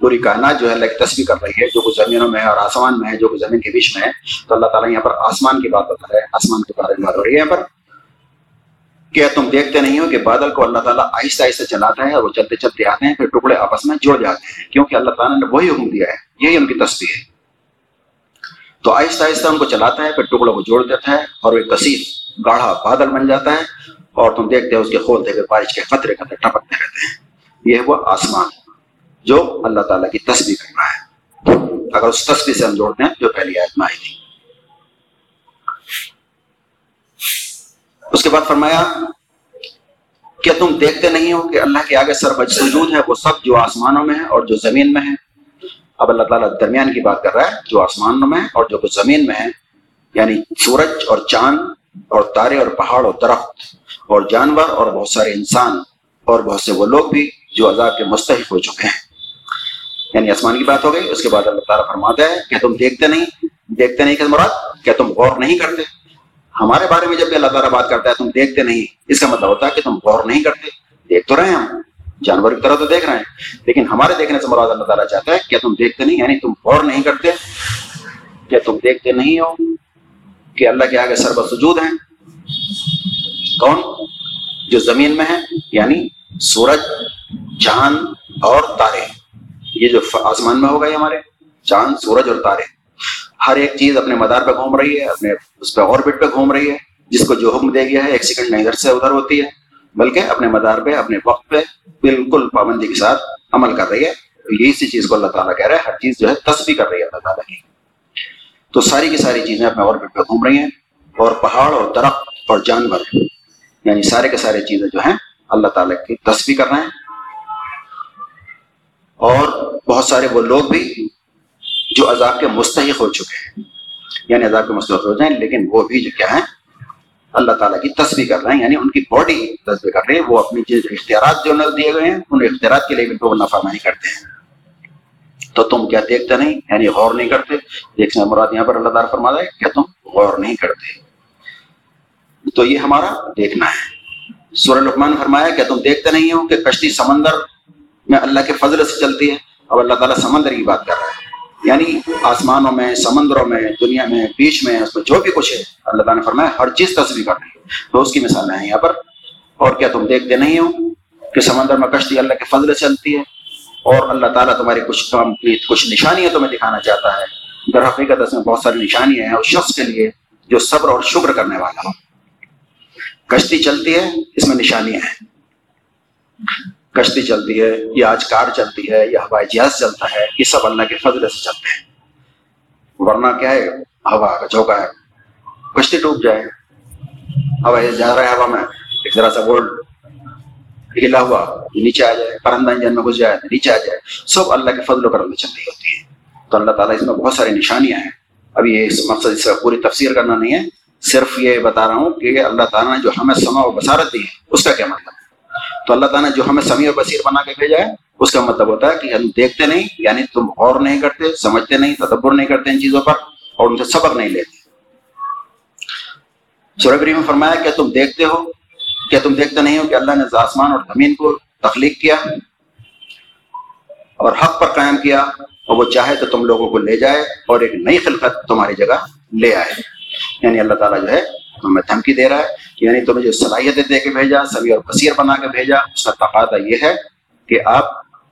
پوری کائنات جو ہے اللہ کی تصویر کر رہی ہے، جو کچھ زمینوں میں ہے اور آسمان میں ہے، جو کچھ زمین کے بیچ میں ہے، تو اللہ تعالیٰ یہاں پر آسمان کی بات بتا رہا ہے۔ آسمان کے بارے میں بات ہو رہی ہے یہاں پر۔ کیا تم دیکھتے نہیں ہو کہ بادل کو اللہ تعالیٰ آہستہ آہستہ چلاتا ہے اور وہ چلتے چلتے آتے ہیں، پھر ٹکڑے آپس میں جڑ جاتے ہیں۔ کیونکہ اللہ تعالیٰ نے وہی حکم دیا ہے، یہی ان کی تصویر ہے۔ تو آہستہ آہستہ ان کو چلاتا ہے، پھر ٹکڑوں کو جوڑ دیتا ہے اور وہ کثیر گاڑھا بادل بن جاتا ہے اور تم دیکھتے ہو اس کے کھولتے ہوئے بارش کے خطرے خطرے ٹپکتے رہتے ہیں۔ یہ وہ آسمان، جو اللہ تعالیٰ کی تصویر کر رہا ہے۔ اگر اس تصویر سے ہم جوڑتے ہیں، جو پہلی آیت میں آئی تھی۔ اس کے بعد فرمایا کیا تم دیکھتے نہیں ہو کہ اللہ کے آگے سر بج سجود ہے، وہ سب جو آسمانوں میں ہے اور جو زمین میں ہے اب اللہ تعالیٰ درمیان کی بات کر رہا ہے، جو آسمانوں میں اور جو زمین میں ہے یعنی سورج اور چاند اور تارے اور پہاڑ اور درخت اور جانور اور بہت سارے انسان اور بہت سے وہ لوگ بھی جو عذاب کے مستحق ہو چکے ہیں۔ یعنی آسمان کی بات ہو گئی، اس کے بعد اللہ تعالیٰ فرماتا ہے کہ تم دیکھتے نہیں دیکھتے نہیں کہ مراد کیا تم غور نہیں کرتے۔ ہمارے بارے میں جب بھی اللہ تعالیٰ بات کرتا ہے تم دیکھتے نہیں، اس کا مطلب ہوتا ہے کہ تم غور نہیں کرتے۔ دیکھ تو رہے ہم۔ جانور کی طرح تو دیکھ رہے ہیں۔ لیکن ہمارے دیکھنے سے مراد اللہ تعالیٰ چاہتا ہے کیا تم دیکھتے نہیں یعنی تم غور نہیں کرتے کیا تم دیکھتے نہیں ہو کہ اللہ کے آگے سر سجود ہیں۔ کون؟ جو زمین میں ہے یعنی سورج، چاند اور تارے۔ یہ جو آسمان میں ہوگا یہ ہمارے۔ چاند، سورج اور تارے۔ ہر ایک چیز اپنے مدار پہ گھوم رہی ہے، اپنے اس پہ آربٹ پہ گھوم رہی ہے، جس کو جو حکم دے گیا ہے، ایک سیکنڈ میں ادھر سے ادھر ہوتی ہے، بلکہ اپنے مدار پہ، اپنے وقت پہ بالکل پابندی کے ساتھ عمل کر رہی ہے۔ یہی سی چیز کو اللہ تعالیٰ کہہ رہا ہے، ہر چیز جو ہے تصویر کر رہی ہے اللہ تعالیٰ کی۔ تو ساری کی ساری چیزیں اپنے آربٹ پہ گھوم رہی ہیں اور پہاڑ اور درخت اور جانور یعنی سارے کے سارے چیزیں جو ہیں اللہ تعالیٰ کی تصویر کر رہے ہیں۔ اور بہت سارے وہ لوگ بھی جو عذاب کے مستحق ہو چکے ہیں۔ یعنی عذاب کے مستحق ہو جائیں، لیکن وہ بھی جو کیا ہیں اللہ تعالیٰ کی تصویر کر رہے ہیں یعنی ان کی باڈی تصویر کر رہے ہیں۔ وہ اپنی جو اختیارات جو دیے گئے ہیں، ان اختیارات کے لیے بھی وہ نفامانی کرتے ہیں۔ تو تم کیا دیکھتے نہیں؟ یعنی غور نہیں کرتے؟ دیکھنے مراد یہاں پر اللہ تعالیٰ فرما ہے کیا تم غور نہیں کرتے۔ تو یہ ہمارا دیکھنا ہے۔ سورہ لقمان فرمایا کہ تم دیکھتے نہیں ہو کہ کشتی سمندر میں اللہ کے فضل سے چلتی ہے۔ اب اللہ تعالیٰ سمندر کی بات کر رہا ہے۔ یعنی آسمانوں میں، سمندروں میں، دنیا میں، بیچ میں، اس میں جو بھی کچھ ہے، اللہ تعالیٰ نے فرمایا، ہر چیز تصویر کر رہی ہے تو اس کی مثالیں ہیں یہاں پر۔ اور کیا تم دیکھتے نہیں ہو کہ سمندر میں کشتی اللہ کے فضل چلتی ہے؟ اور اللہ تعالیٰ تمہاری کچھ کمپلیٹ کچھ نشانیاں تمہیں دکھانا چاہتا ہے۔ در حقیقت اس میں بہت ساری نشانیاں ہیں اس شخص کے لیے جو صبر اور شکر کرنے والا ہو۔ کشتی چلتی ہے، اس میں نشانیاں ہیں۔ کشتی چلتی ہے، یا آج کار چلتی ہے، یا ہوائی جہاز چلتا ہے، یہ سب اللہ کے فضل سے چلتے ہیں۔ ورنہ کیا ہے؟ ہوا کا جھوکا ہے۔ کشتی ڈوب جائے۔ ہوا جا رہا ہے ہوا میں۔ ایک ذرا سا بولڈ ہلا ہوا نیچے آ جائے۔ پرندہ انجن میں گھس جائے نیچے آ جائے۔ سب اللہ کے فضل و کرم میں چل رہی ہوتی ہے۔ تو اللہ تعالیٰ اس میں بہت ساری نشانیاں ہیں۔ ابھی یہ اس مقصد اس کا پوری تفسیر کرنا نہیں ہے۔ صرف یہ بتا رہا ہوں کہ اللہ تعالیٰ نے جو ہمیں سما و بسارت دی ہے، اس کا کیا مطلب؟ ہے تو اللہ تعالیٰ نے جو ہمیں سمیع و بصیر بنا کے بھیجا ہے، اس کا مطلب ہوتا ہے کہ ہم دیکھتے نہیں یعنی تم غور نہیں کرتے، سمجھتے نہیں، تدبر نہیں کرتے ان چیزوں پر اور ان سے سبق نہیں لیتے۔ سوربری میں فرمایا کہ تم دیکھتے ہو کیا تم دیکھتے نہیں ہو کہ اللہ نے آسمان اور زمین کو تخلیق کیا اور حق پر قائم کیا اور وہ چاہے تو تم لوگوں کو لے جائے اور ایک نئی خلقت تمہاری جگہ لے آئے۔ یعنی اللہ تعالیٰ جو ہے، ہمیں دھمکی دے رہا ہے یعنی تمہیں جو صلاحیتیں دے کے بھیجا، سبھی اور کثیر بنا کے بھیجا، اس کا تقاضا یہ ہے کہ آپ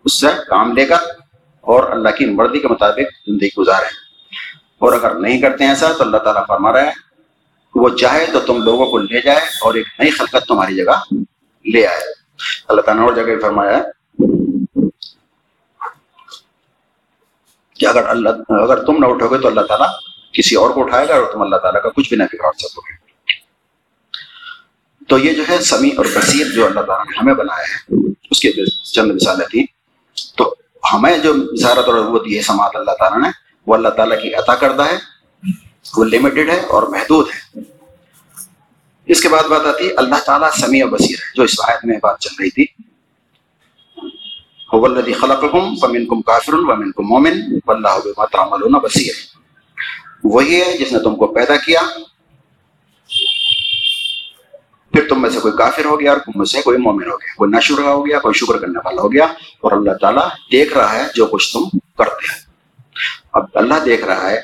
اس سے کام لے کر اور اللہ کی مرضی کے مطابق زندگی گزاریں۔ اور اگر نہیں کرتے ہیں ایسا تو اللہ تعالیٰ فرما رہا ہے وہ چاہے تو تم لوگوں کو لے جائے اور ایک نئی خلقت تمہاری جگہ لے آئے۔ اللہ تعالیٰ نے اور جگہ فرمایا ہے کہ اگر اللہ، اگر تم نہ اٹھو گے تو اللہ تعالیٰ کسی اور کو اٹھائے گا اور تم اللہ تعالیٰ کا کچھ بھی نہ بگاڑ سکو گے۔ تو یہ جو ہے سمیع اور بصیر جو اللہ تعالیٰ نے ہمیں بنایا ہے، اس کی چند مثالیں تھیں۔ تو ہمیں جو زیارت اور وہ دی ہے سماعت اللہ تعالیٰ نے، وہ اللہ تعالیٰ کی عطا کردہ ہے، وہ لمیٹڈ ہے اور محدود ہے۔ اس کے بعد بات آتی ہے اللہ تعالیٰ سمیع و بصیر ہے، جو اس آیت میں بات چل رہی تھی۔ خلق ومن کم کافر ومن کم مومن اللہ تعملون بصیر۔ وہی ہے جس نے تم کو پیدا کیا۔ پھر تم میں سے کوئی کافر ہو گیا اور تم میں سے کوئی مومن ہو گیا، کوئی نشر ہو گیا، کوئی شکر کرنے والا ہو گیا اور اللہ تعالیٰ دیکھ رہا ہے جو کچھ تم کرتے ہیں۔ اب اللہ دیکھ رہا ہے،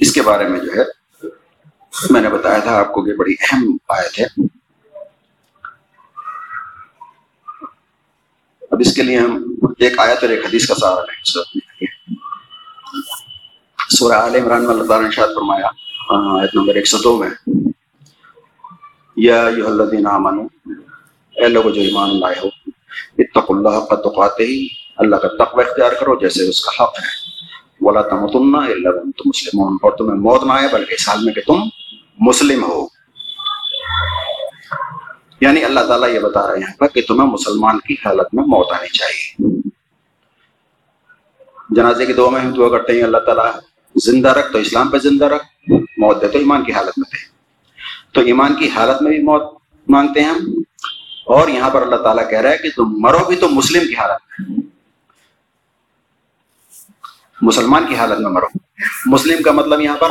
اس کے بارے میں جو ہے، میں نے بتایا تھا آپ کو کہ بڑی اہم آیت ہے۔ اب اس کے لیے ہم ایک آیت اور ایک حدیث کا سہارا لیں۔ سورہ عال عمران میں اللہ تعالیٰ نے شاید فرمایا، آیت نمبر ایک سو دو میں۔ یا یو الذین آمنو اے لوگ جو ایمان لائے ہو اتق اللہ کا تقاتے ہی اللہ کا تقوی اختیار کرو جیسے اس کا حق ہے۔ ولا تمتن الا وانتم مسلمون۔ اور تمہیں موت نہ آئے بلکہ اس حال میں کہ تم مسلم ہو۔ یعنی اللہ تعالیٰ یہ بتا رہے ہیں کہ تمہیں مسلمان کی حالت میں موت آنی چاہیے۔ جنازے کی دعا میں ہم دعا کرتے ہیں، اللہ تعالیٰ زندہ رکھ تو اسلام پہ زندہ رکھ، موت دے تو ایمان کی حالت میں دے۔ تو ایمان کی حالت میں بھی موت مانگتے ہیں ہم۔ اور یہاں پر اللہ تعالیٰ کہہ رہا ہے کہ تم مرو بھی تو مسلم کی حالت میں۔ مسلمان کی حالت میں مرو۔ مسلم کا مطلب یہاں پر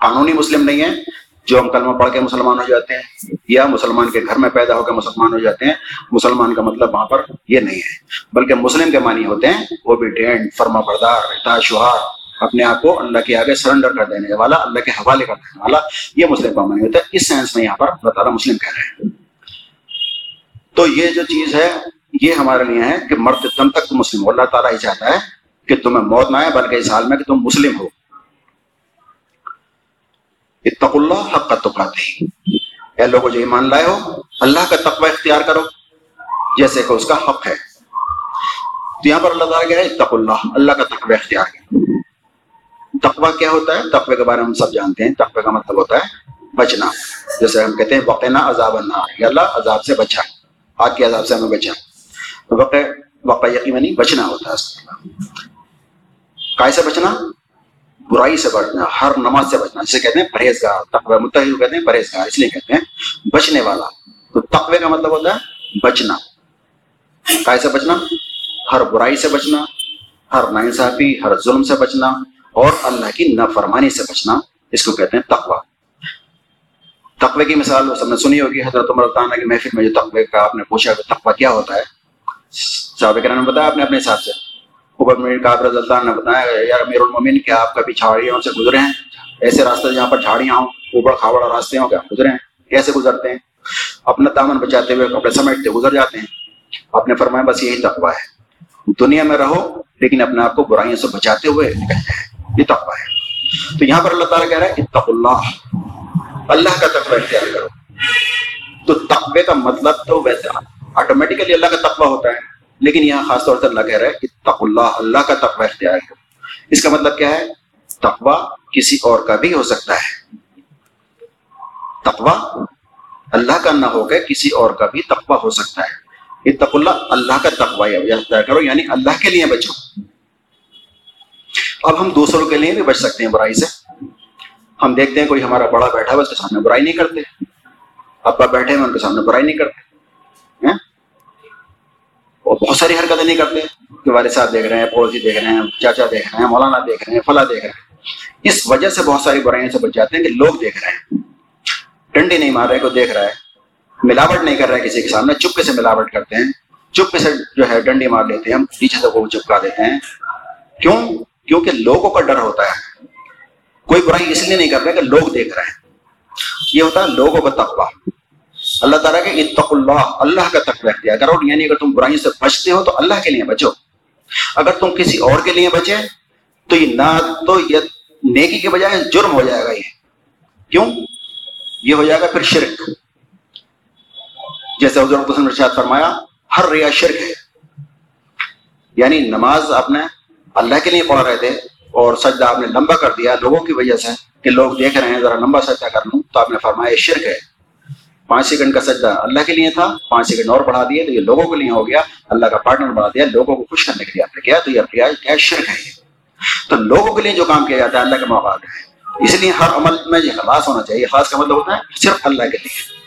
قانونی مسلم نہیں ہے۔ جو ہم کلمہ پڑھ کے مسلمان ہو جاتے ہیں یا مسلمان کے گھر میں پیدا ہو کے مسلمان ہو جاتے ہیں، مسلمان کا مطلب وہاں پر یہ نہیں ہے۔ بلکہ مسلم کے معنی ہوتے ہیں، وہ بھی ڈینڈ فرما بردار شہار۔ اپنے آپ کو اللہ کے آگے سرنڈر کر دینے والا، اللہ کے حوالے کر دینے والا۔ یہ مسلم کا معنی ہوتا ہے اس سینس میں یہاں پر اللہ تعالیٰ مسلم کہہ رہے ہیں۔ تو یہ جو چیز ہے، یہ ہمارے لیے ہے کہ مرد دم تک تم مسلم ہو۔ اللہ تعالیٰ ہی چاہتا ہے کہ تمہیں موت نہ آئے، بلکہ اس حال میں کہ تم مسلم ہو۔ اتق اللہ حق کا تقاتے اے لوگوں، جو ایمان لائے ہو، اللہ کا تقوی اختیار کرو۔ جیسے کہ اس کا حق ہے۔ تو یہاں پر اللہ تعالیٰ کیا ہے اتق اللہ اللہ کا تقوی اختیار کرو۔ تقوی کیا ہوتا ہے؟ تقوی کے بارے میں ہم سب جانتے ہیں۔ تقوی کا مطلب ہوتا ہے بچنا۔ جیسے ہم کہتے ہیں وقنا عذاب النار۔ یا اللہ عذاب سے بچا آگ کے عذاب سے ہمیں بچا تو وقع وقع یقینی یعنی بچنا ہوتا ہے۔ کائے سے بچنا؟ برائی سے بچنا، ہر نماز سے بچنا۔ جسے کہتے ہیں پرہیزگار۔ تقوی متحد کہتے ہیں پرہیزگار، اس لیے کہتے ہیں بچنے والا۔ تو تقوی کا مطلب ہوتا ہے بچنا۔ کائے سے بچنا؟ ہر برائی سے بچنا، ہر ناانصافی، ہر ظلم سے بچنا۔ اور اللہ کی نافرمانی سے بچنا اس کو کہتے ہیں تقوی۔ تقوی کی مثال سب نے سنی ہوگی، حضرت عمر کی محفل میں جو تقوی کا آپ نے پوچھا کہ تقوی کیا ہوتا ہے، صحابہ کرام نے بتایا آپ نے اپنے حساب سے۔ اوپر میر کا رضی اللہ نے بتایا یار امیر المومن کیا آپ کبھی جھاڑیوں سے گزرے ہیں؟ ایسے راستے جہاں پر جھاڑیاں ہوں، اوپر کھاوڑ راستے ہوں کیا گزرے ہیں، کیسے گزرتے ہیں؟ اپنا دامن بچاتے ہوئے کپڑے سمیٹتے گزر جاتے ہیں۔ آپ نے فرمایا بس یہی تقوی ہے۔ دنیا میں رہو لیکن اپنے آپ کو برائیوں سے بچاتے ہوئے نکل جائے یہ تقوی ہے تو یہاں پر اللہ تعالیٰ کہہ رہا ہے اتق اللہ۔ اللہ کا تقوی اختیار کرو۔ تو تقوی کا مطلب تو ویسے آٹومیٹیکلی اللہ کا تقوی ہوتا ہے۔ لیکن یہاں خاص طور سے اللہ کہہ رہا ہے اتق اللہ اللہ کا تقوی اختیار کرو۔ اس کا مطلب کیا ہے؟ تقوی کسی اور کا بھی ہو سکتا ہے۔ تقوی اللہ کا نہ ہو کے کسی اور کا بھی تقوی ہو سکتا ہے۔ اتق اللہ اللہ کا تقوی اختیار کرو یعنی اللہ کے لیے بچو۔ اب ہم دوسروں کے لیے بھی بچ سکتے ہیں برائی سے۔ ہم دیکھتے ہیں کوئی ہمارا بڑا بیٹھا ہے، اس کے سامنے برائی نہیں کرتے۔ ابا بیٹھے ہیں، ان کے سامنے برائی نہیں کرتے۔ اور بہت ساری حرکتیں نہیں کرتے۔ کہ والد صاحب دیکھ رہے ہیں پڑوسی جی دیکھ رہے ہیں، چاچا دیکھ رہے ہیں، مولانا دیکھ رہے ہیں، فلاں دیکھ رہے ہیں۔ اس وجہ سے بہت ساری برائیاں سے بچ جاتے ہیں کہ لوگ دیکھ رہے ہیں۔ ڈنڈی نہیں مار رہے کو دیکھ رہا ہے۔ ملاوٹ نہیں کر رہا ہے کسی کے سامنے، چپکے سے ملاوٹ کرتے ہیں۔ چپکے سے جو ہے ڈنڈی مار لیتے ہیں، ہم پیچھے سے وہ چپکا دیتے ہیں۔ کیوں؟ کیونکہ لوگوں کا ڈر ہوتا ہے۔ کوئی برائی اس لیے نہیں کر رہے کہ لوگ دیکھ رہے ہیں۔ یہ ہوتا ہے لوگوں کا تقوی۔ اللہ تعالیٰ کے اتق اللہ اللہ کا تقوی اختیار کرو یعنی اگر تم برائی سے بچتے ہو تو اللہ کے لیے بچو۔ اگر تم کسی اور کے لیے بچے تو یہ نہ تو یہ نیکی کے بجائے جرم ہو جائے گا یہ۔ کیوں؟ یہ ہو جائے گا پھر شرک۔ جیسے حضرت حسن رشاد فرمایا، ہر ریا شرک ہے۔ یعنی نماز آپ نے اللہ کے لیے پڑھ رہے تھے اور سجدہ آپ نے لمبا کر دیا لوگوں کی وجہ سے کہ لوگ دیکھ رہے ہیں، ذرا لمبا سجدہ کر لوں تو آپ نے فرمایا شرک ہے۔ پانچ سیکنڈ کا سجدہ اللہ کے لیے تھا، پانچ سیکنڈ اور بڑھا دیے تو یہ لوگوں کے لیے ہو گیا۔ اللہ کا پارٹنر بڑھا دیا، لوگوں کو خوش کرنے کے لیے آپ نے کیا تو یہ کیا شرک ہے۔ یہ تو لوگوں کے لیے جو کام کیا جاتا ہے، اللہ کے موقع ہے۔ اس لیے ہر عمل میں یہ خلاص ہونا چاہیے۔ خاص کا مطلب ہوتا ہے صرف اللہ کے لیے۔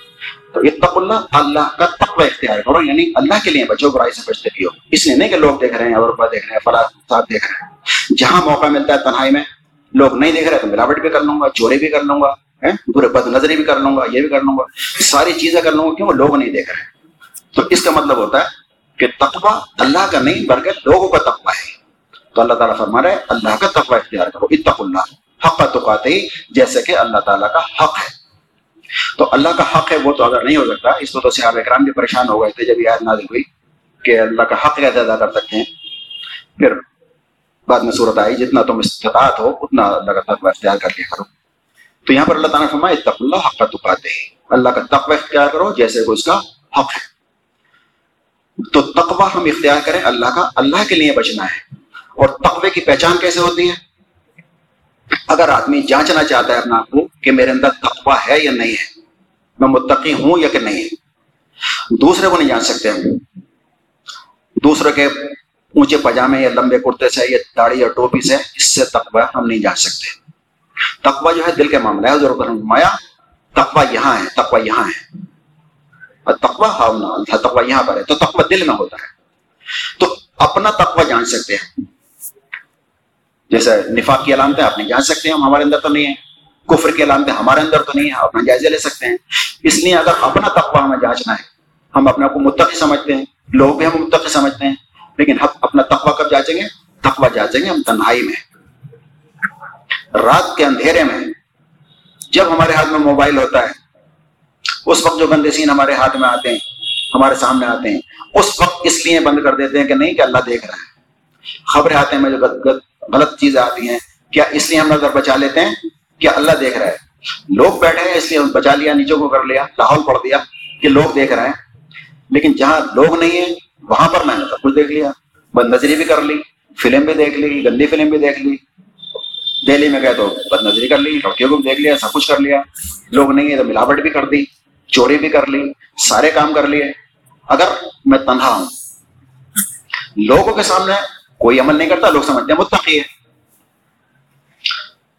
تو اتق اللہ اللہ کا تقوی اختیار کرو یعنی اللہ کے لیے بچو، برائی سے بچتے بھی ہو اس لیے نہیں کہ لوگ دیکھ رہے ہیں، اور دیکھ رہے ہیں فلاں صاحب دیکھ رہے ہیں۔ جہاں موقع ملتا ہے تنہائی میں، لوگ نہیں دیکھ رہے تو ملاوٹ بھی کر لوں گا، چوری بھی کر لوں گا پورے بد نظری بھی کر لوں گا، یہ بھی کر لوں گا۔ ساری چیزیں کر لوں گا، کیوں؟ لوگ نہیں دیکھ رہے تو اس کا مطلب ہوتا ہے کہ تقوی اللہ کا نہیں، بلکہ لوگوں کا تقوی ہے۔ تو اللہ تعالیٰ فرما رہے اللہ کا تقوی اختیار کرو اتق اللہ، حق کا ہی جیسے کہ اللہ تعالیٰ کا حق ہے۔ تو اللہ کا حق ہے، وہ تو اگر نہیں ہو سکتا، اس کو تو صحاب اکرام بھی پریشان ہو گئے تھے جب یہ آیت نازل ہوئی کہ اللہ کا حق کیسے ادا کر سکتے ہیں۔ پھر بعد میں صورت آئی، جتنا تم استطاعت ہو، اتنا اللہ کا تقوی اختیار کر لیا کرو۔ تو یہاں پر اللہ تعالیٰ فرمائے اتق اللہ حق کا تقاتے اللہ کا تقوی اختیار کرو جیسے کہ اس کا حق ہے۔ تو تقوی ہم اختیار کریں، اللہ کا، اللہ کے لیے بچنا ہے۔ اور تقوی کی پہچان کیسے ہوتی ہے؟ اگر آدمی جانچنا چاہتا ہے اپنا آپ کو کہ میرے اندر تقوی ہے یا نہیں ہے، میں متقی ہوں یا کہ نہیں ہے دوسرے کو نہیں جان سکتے ہم۔ دوسرے کے اونچے پجامے یا لمبے کرتے سے یا داڑھی یا ٹوپی سے اس سے تقوی ہم نہیں جان سکتے۔ تقوی جو ہے دل کے معاملہ ہے حضرت فرمایا، تقوی یہاں ہے، تقوی یہاں ہے۔ تقوی ہاؤنا تقوی یہاں پر ہے، تو تقوی دل میں ہوتا ہے۔ تو اپنا تقوی جان سکتے ہیں۔ جیسے نفاق کی علامت ہے آپ نہیں جان سکتے ہم ہمارے اندر تو نہیں ہے کفر کی علامتیں ہمارے اندر تو نہیں ہے اپنا جائزہ لے سکتے ہیں۔ اس لیے اگر اپنا تقوی ہمیں جانچنا ہے، ہم اپنے آپ کو متقی سمجھتے ہیں، لوگ بھی ہم متقی سمجھتے ہیں، لیکن ہم اپنا تقوی کب جانچیں گے؟ تقوی جانچیں گے ہم تنہائی میں۔ رات کے اندھیرے میں جب ہمارے ہاتھ میں موبائل ہوتا ہے، اس وقت جو گندے سین ہمارے ہاتھ میں آتے ہیں، ہمارے سامنے آتے ہیں، اس وقت اس لیے بند کر دیتے ہیں کہ نہیں کہ اللہ دیکھ رہا ہے۔ خبریں آتے ہیں جو غلط چیزیں آتی ہیں۔ کیا اس لیے ہم نظر بچا لیتے ہیں؟ کیا اللہ دیکھ رہا ہے؟ لوگ بیٹھے ہیں، اس لیے بچا لیا، نیچوں کو کر لیا، لاہور پڑھ دیا کہ لوگ دیکھ رہے ہیں۔ لیکن جہاں لوگ نہیں ہیں، وہاں پر میں نے سب کچھ دیکھ لیا۔ بد نظری بھی کر لی، فلم بھی دیکھ لی، گندی فلم بھی دیکھ لی۔ دہلی میں گئے تو بد نظری کر لی، لڑکیوں کو بھی دیکھ لیا، سب کچھ کر لیا۔ لوگ نہیں ہے تو ملاوٹ بھی کر دی، چوری بھی کر لی، سارے کام کر لیے۔ اگر میں تنہا ہوں، لوگوں کے سامنے کوئی عمل نہیں کرتا، لوگ سمجھتے ہیں متقی ہے۔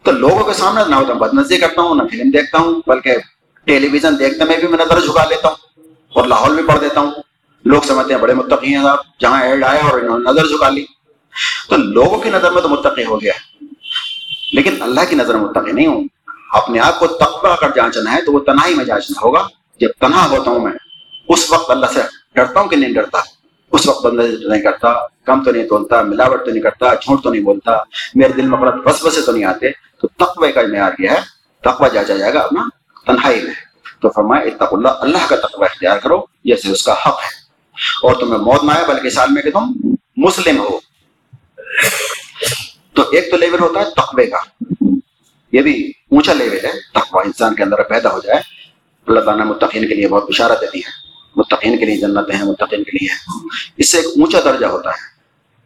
تو لوگوں کے سامنے نہ ہوتا بد نظری کرتا ہوں، نہ فلم دیکھتا ہوں، بلکہ ٹیلی ویژن دیکھتے میں بھی میں نظر جھکا لیتا ہوں اور لاہور بھی پڑھ دیتا ہوں۔ لوگ سمجھتے ہیں بڑے متقی ہیں صاحب، جہاں ایڈ آیا اور انہوں نے نظر جھکا لی۔ تو لوگوں کی نظر میں تو متقی ہو گیا۔ لیکن اللہ کی نظر میں متقی نہیں ہوں۔ اپنے آپ کو تقبہ اگر جانچنا ہے تو وہ تنہائی میں جانچنا ہوگا۔ جب تنہا ہوتا ہوں میں، اس وقت اللہ سے ڈرتا ہوں کہ نہیں ڈرتا۔ اس وقت بندہ نہیں کرتا، کم تو نہیں تولتا، ملاوٹ تو نہیں کرتا، جھوٹ تو نہیں بولتا، میرے دل میں غلط بس بسے تو نہیں آتے، تو تقوی کا معیار کیا ہے، تقوی جانچا جائے گا، اپنا تنہائی میں۔ تو فرمائے اتق اللہ اللہ کا تقوی اختیار کرو جیسے اس کا حق ہے۔ اور تمہیں موت نہ آئے، بلکہ سال میں کہ تم مسلم ہو۔ تو ایک تو لیول ہوتا ہے تقوی کا۔ یہ بھی اونچا لیول ہے، تقوی انسان کے اندر پیدا ہو جائے۔ اللہ تعالیٰ متقین کے لیے بہت بشارت دیتی ہے۔ متقین کے لیے جنتیں ہیں متقین کے لیے اس سے ایک اونچا درجہ ہوتا ہے۔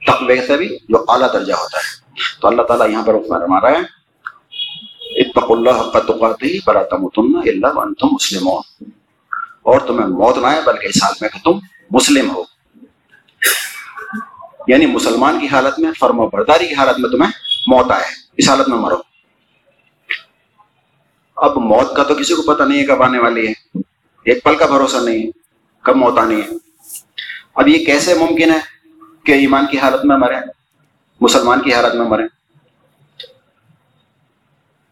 تقوی سے بھی جو اعلیٰ درجہ ہوتا ہے۔ تو اللہ تعالیٰ یہاں پر فرما رہا ہے اتق اللہ حق تقاتی برا تمتن اللہ وانتم مسلمون۔ اور تمہیں موت نہ آئے، بلکہ اس حال میں کہ تم مسلم ہو۔ یعنی مسلمان کی حالت میں، فرم و برداری کی حالت میں تمہیں موت آئے، اس حالت میں مرو۔ اب موت کا تو کسی کو پتہ نہیں ہے کب آنے والی ہے۔ ایک پل کا بھروسہ نہیں ہے۔ کب موت آنی ہے؟ اب یہ کیسے ممکن ہے کہ ایمان کی حالت میں مرے مسلمان کی حالت میں مرے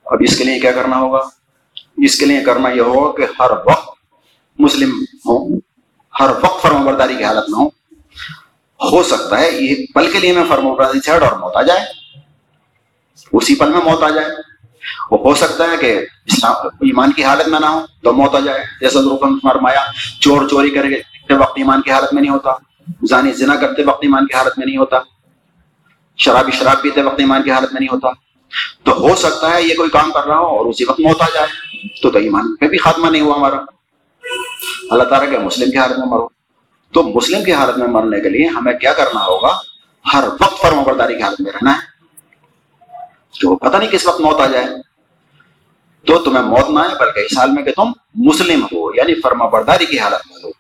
اب اس کے لیے کیا کرنا ہوگا؟ اس کے لیے کرنا یہ ہوگا کہ ہر وقت مسلم ہوں، ہر وقت فرم برداری کی حالت میں ہوں۔ ہو سکتا ہے، یہ پل کے لیے میں فرم برداری سے اور موت آ جائے۔ اسی پل میں موت آ جائے۔ وہ ہو سکتا ہے کہ ایمان کی حالت میں نہ ہو تو موت آ جائے۔ جیسا فرمایا، چور چوری کرتے وقت ایمان کی حالت میں نہیں ہوتا۔ زانی زنا کرتے وقت ایمان کی حالت میں نہیں ہوتا۔ شرابی شراب پیتے وقت ایمان کی حالت میں نہیں ہوتا۔ تو ہو سکتا ہے یہ کوئی کام کر رہا ہو اور اسی وقت موت آ جائے۔ تو تو ایمان پہ بھی خاتمہ نہیں ہوا ہمارا۔ اللہ تعالیٰ کے مسلم کی حالت میں مرو۔ تو مسلم کی حالت میں مرنے کے لیے ہمیں کیا کرنا ہوگا؟ ہر وقت فرم برداری کی حالت میں رہنا ہے۔ تو پتہ نہیں کس وقت موت آ جائے۔ تو تمہیں موت نہ آئے، بلکہ اس حال میں کہ تم مسلم ہو یعنی فرما برداری کی حالت میں ہو۔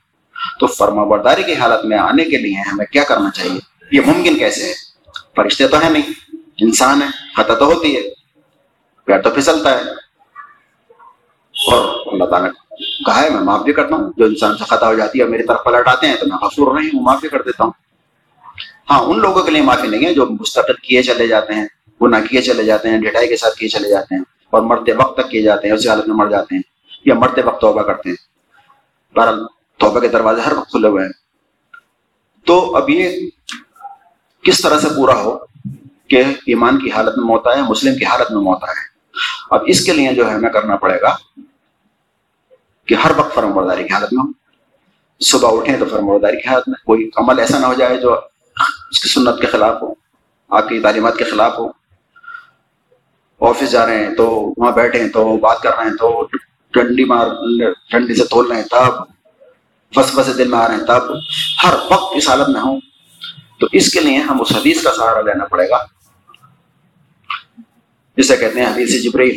تو فرما برداری کی حالت میں آنے کے لیے ہمیں کیا کرنا چاہیے؟ یہ ممکن کیسے ہے؟ فرشتے تو ہیں نہیں، انسان ہے، خطا تو ہوتی ہے پیر تو پھسلتا ہے۔ اور اللہ تعالیٰ نے کہا ہے، میں معاف بھی کرتا ہوں، جو انسان سے خطا ہو جاتی ہے میری طرف پلٹ آتے ہیں، تو میں غفور نہیں ہوں معاف بھی کر دیتا ہوں۔ ہاں ان لوگوں کے لیے معافی نہیں ہے جو مستقل کیے چلے جاتے ہیں۔ نہ کیے چلے جاتے ہیں ڈھٹائی کے ساتھ کیے چلے جاتے ہیں اور مرتے وقت تک کیے جاتے ہیں، اسی حالت میں مر جاتے ہیں یا مرتے وقت توبہ کرتے ہیں۔ بہرحال توبہ کے دروازے ہر وقت کھلے ہوئے ہیں۔ تو اب یہ کس طرح سے پورا ہو کہ ایمان کی حالت میں موت آئے، مسلم کی حالت میں موت آئے؟ اب اس کے لیے جو ہے، ہمیں کرنا پڑے گا کہ ہر وقت فرم برداری کی حالت میں ہو۔ صبح اٹھیں تو فرم برداری کی حالت میں، کوئی عمل ایسا نہ ہو جائے جو اس کی سنت کے خلاف ہو، آپ کی تعلیمات کے خلاف ہو۔ آفس جا رہے ہیں تو وہاں بیٹھے ہیں تو بات کر رہے ہیں تو ٹھنڈی مار ٹھنڈی سے تول رہے ہیں، تب بس بس دل میں آ رہے ہیں، تب ہر وقت اس حالت میں ہوں۔ تو اس کے لیے ہم اس حدیث کا سہارا لینا پڑے گا۔ جسے کہتے ہیں حدیث جبریل۔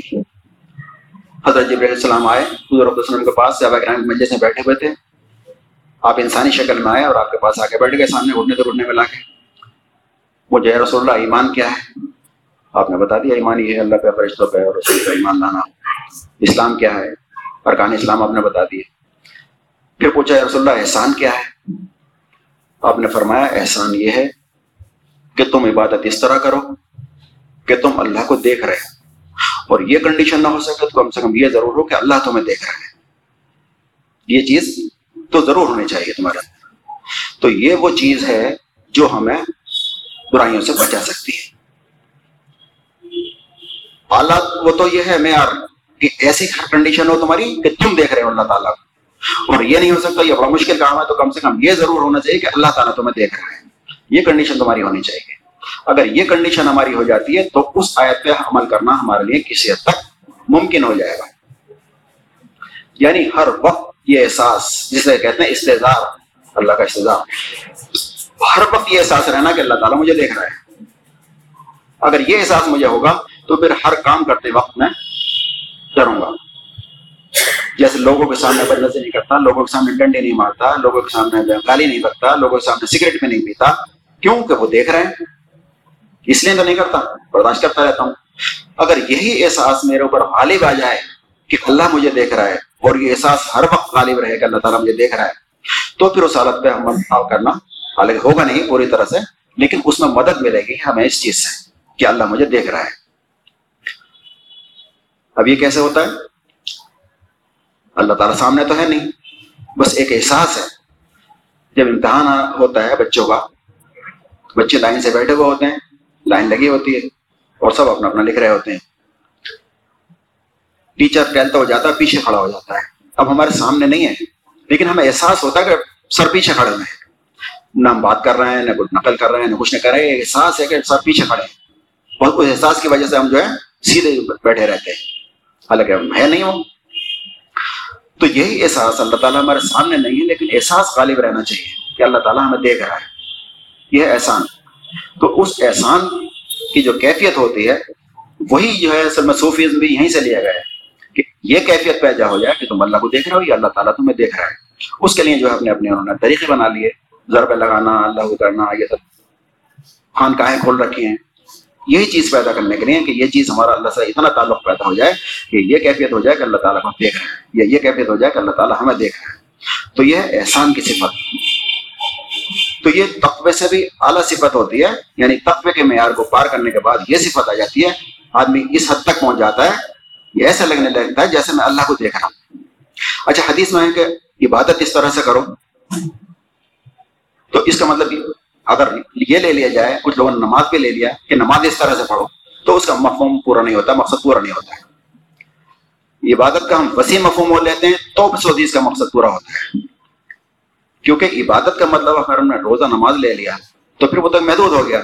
حضرت جبریل السلام آئے، حضور وسلم کے پاس صحابہ کرام مجلس میں بیٹھے ہوئے تھے۔ آپ انسانی شکل میں آئے اور آپ کے پاس آ کے بیٹھ گئے، سامنے گھٹنے تو گھٹنے میں لا کے۔ وہ رسول اللہ، ایمان کیا ہے؟ آپ نے بتا دیا، ایمان یہ ہے، اللہ پہ فرشتوں پہ اور رسول کا ایمان لانا۔ اسلام کیا ہے؟ ارکان اسلام آپ نے بتا دیے۔ پھر پوچھا رسول اللہ، احسان کیا ہے؟ آپ نے فرمایا، احسان یہ ہے کہ تم عبادت اس طرح کرو کہ تم اللہ کو دیکھ رہے اور یہ کنڈیشن نہ ہو سکے تو کم سے کم یہ ضرور ہو کہ اللہ تمہیں دیکھ رہا ہے۔ یہ چیز تو ضرور ہونی چاہیے تمہارا تو یہ وہ چیز ہے جو ہمیں برائیوں سے بچا سکتی ہے۔ اعلیٰ وہ تو یہ ہے معیار کہ ایسی کنڈیشن ہو تمہاری کہ تم دیکھ رہے ہو اللہ تعالیٰ کو۔ اور یہ نہیں ہو سکتا یہ بڑا مشکل کام ہے تو کم سے کم یہ ضرور ہونا چاہیے کہ اللہ تعالیٰ تمہیں دیکھ رہا ہے۔ یہ کنڈیشن تمہاری ہونی چاہیے۔ اگر یہ کنڈیشن ہماری ہو جاتی ہے تو اس آیت پہ عمل کرنا ہمارے لیے کسی حد تک ممکن ہو جائے گا۔ یعنی ہر وقت یہ احساس جسے کہتے ہیں استظار اللہ کا استظار ہر وقت یہ احساس رہنا کہ اللہ تعالیٰ مجھے دیکھ رہا ہے۔ اگر یہ احساس مجھے ہوگا تو پھر ہر کام کرتے وقت میں ڈروں گا۔ جیسے لوگوں کے سامنے بدنظر نہیں کرتا، لوگوں کے سامنے ڈنڈے نہیں مارتا، لوگوں کے سامنے گالی نہیں کرتا لوگوں کے سامنے سگریٹ میں نہیں پیتا کیوں کہ وہ دیکھ رہے ہیں۔ اس لیے تو نہیں کرتا، برداشت کرتا رہتا ہوں۔ اگر یہی احساس میرے اوپر غالب آ جائے کہ اللہ مجھے دیکھ رہا ہے اور یہ احساس ہر وقت غالب رہے کہ اللہ تعالیٰ مجھے دیکھ رہا ہے، تو پھر اس حالت پہ ہم کرنا۔ حالانکہ ہوگا نہیں پوری طرح سے، لیکن اس میں مدد ملے گی ہمیں اس چیز سے کہ اللہ مجھے دیکھ رہا ہے۔ اب یہ کیسے ہوتا ہے؟ اللہ تعالیٰ سامنے تو ہے نہیں، بس ایک احساس ہے۔ جب امتحان ہوتا ہے بچوں کا، بچے لائن سے بیٹھے ہوئے ہوتے ہیں، لائن لگی ہوتی ہے اور سب اپنا اپنا لکھ رہے ہوتے ہیں۔ ٹیچر ٹہلتا ہو جاتا ہے، پیچھے کھڑا ہو جاتا ہے۔ اب ہمارے سامنے نہیں ہے، لیکن ہمیں احساس ہوتا ہے کہ سر پیچھے کھڑے ہوئے ہیں۔ نہ ہم بات کر رہے ہیں، نہ کچھ نقل کر رہے ہیں، نہ کچھ نہیں کر رہے ہیں۔ احساس ہے کہ سر پیچھے کھڑے ہیں۔ اور اس احساس کی وجہ سے ہم جو ہے سیدھے بیٹھے رہتے ہیں۔ حالانکہ ہے نہیں وہ تو یہی احساس اللہ تعالیٰ ہمارے سامنے نہیں ہے، لیکن احساس غالب رہنا چاہیے کہ اللہ تعالیٰ ہمیں دیکھ رہا ہے یہ احسان۔ تو اس احسان کی جو کیفیت ہوتی ہے، وہی جو ہے، اصل میں صوفیزم بھی یہیں سے لیا گیا ہے کہ یہ کیفیت پیدا ہو جائے کہ تم اللہ کو دیکھ رہے ہو یا اللہ تعالیٰ تمہیں دیکھ رہا ہے۔ اس کے لیے جو ہے، اپنے اپنے انہوں نے طریقے بنا لیے۔ ضرب لگانا، اللہ کرنا، یہ سب۔ خانقاہیں کھول رکھی ہیں۔ یہی چیز پیدا کرنے کے لیے کہ یہ چیز ہمارا اللہ سے اتنا تعلق پیدا ہو جائے کہ یہ کیفیت ہو جائے کہ اللہ تعالیٰ کو دیکھ رہے ہیں، یا یہ کیفیت ہو جائے کہ اللہ تعالیٰ ہمیں دیکھ رہے ہیں۔ تو یہ احسان کی صفت۔ تو یہ تقوی سے بھی اعلیٰ صفت ہوتی ہے یعنی تقوی کے معیار کو پار کرنے کے بعد یہ صفت آ جاتی ہے، آدمی اس حد تک پہنچ جاتا ہے، یہ ایسا لگنے لگتا ہے جیسے میں اللہ کو دیکھ رہا ہوں۔ اچھا حدیث میں ہے کہ عبادت اس طرح سے کرو۔ تو اس کا مطلب اگر یہ لے لیا جائے، کچھ لوگوں نے نماز پہ لے لیا کہ نماز اس طرح سے پڑھو، تو اس کا مفہوم پورا نہیں ہوتا، مقصد پورا نہیں ہوتا ہے۔ عبادت کا ہم وسیع مفہوم ہو لیتے ہیں، تو حدیث کا مقصد پورا ہوتا ہے۔ کیونکہ عبادت کا مطلب اگر ہم نے روزہ نماز لے لیا، تو پھر وہ تو محدود ہو گیا۔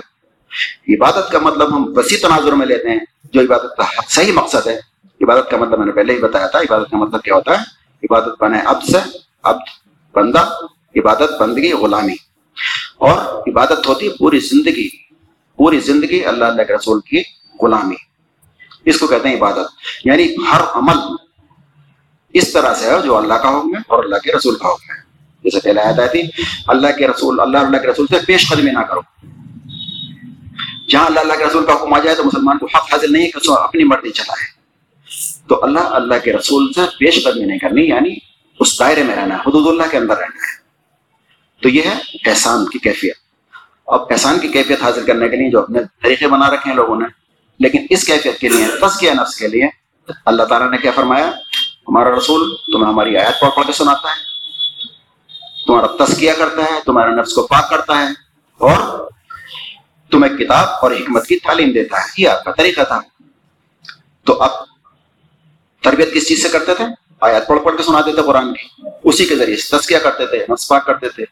عبادت کا مطلب ہم وسیع تناظر میں لیتے ہیں، جو عبادت کا صحیح مقصد ہے۔ عبادت کا مطلب میں نے پہلے ہی بتایا تھا، عبادت کا مطلب کیا ہوتا ہے؟ عبادت بنے اب سے اب بندہ، عبادت بندگی غلامی۔ اور عبادت ہوتی ہے پوری زندگی پوری زندگی اللہ اللہ کے رسول کی غلامی۔ اس کو کہتے ہیں عبادت۔ یعنی ہر عمل اس طرح سے ہے جو اللہ کا حکم ہے اور اللہ کے رسول کا حکم ہے۔ جیسے پہلے آیت آئی تھی، اللہ کے رسول، اللہ اللہ کے رسول سے پیش قدمی نہ کرو۔ جہاں اللہ اللہ کے رسول کا حکم آ جائے تو مسلمان کو حق حاصل نہیں ہے کہ اس اپنی مرضی چلائے۔ تو اللہ اللہ کے رسول سے پیش قدمی نہیں کرنی یعنی اس دائرے میں رہنا ہے، حدود اللہ کے اندر رہنا ہے۔ تو یہ ہے احسان کی کیفیت۔ اب احسان کی کیفیت حاصل کرنے کے لیے جو اپنے طریقے بنا رکھے ہیں لوگوں نے، لیکن اس کیفیت کے لیے، تزکیہ نفس کے لیے اللہ تعالیٰ نے کیا فرمایا؟ ہمارا رسول تمہیں ہماری آیت پڑھ پڑھ کے سناتا ہے۔ تمہارا تسکیہ کرتا ہے، تمہارے نفس کو پاک کرتا ہے اور تمہیں کتاب اور حکمت کی تعلیم دیتا ہے۔ یہ آپ کا طریقہ تھا۔ تو اب تربیت کس چیز سے کرتے تھے؟ آیات پڑھ پڑھ کے سناتے تھے قرآن کی۔ اسی کے ذریعے سے تسکیہ کرتے تھے نفس کرتے تھے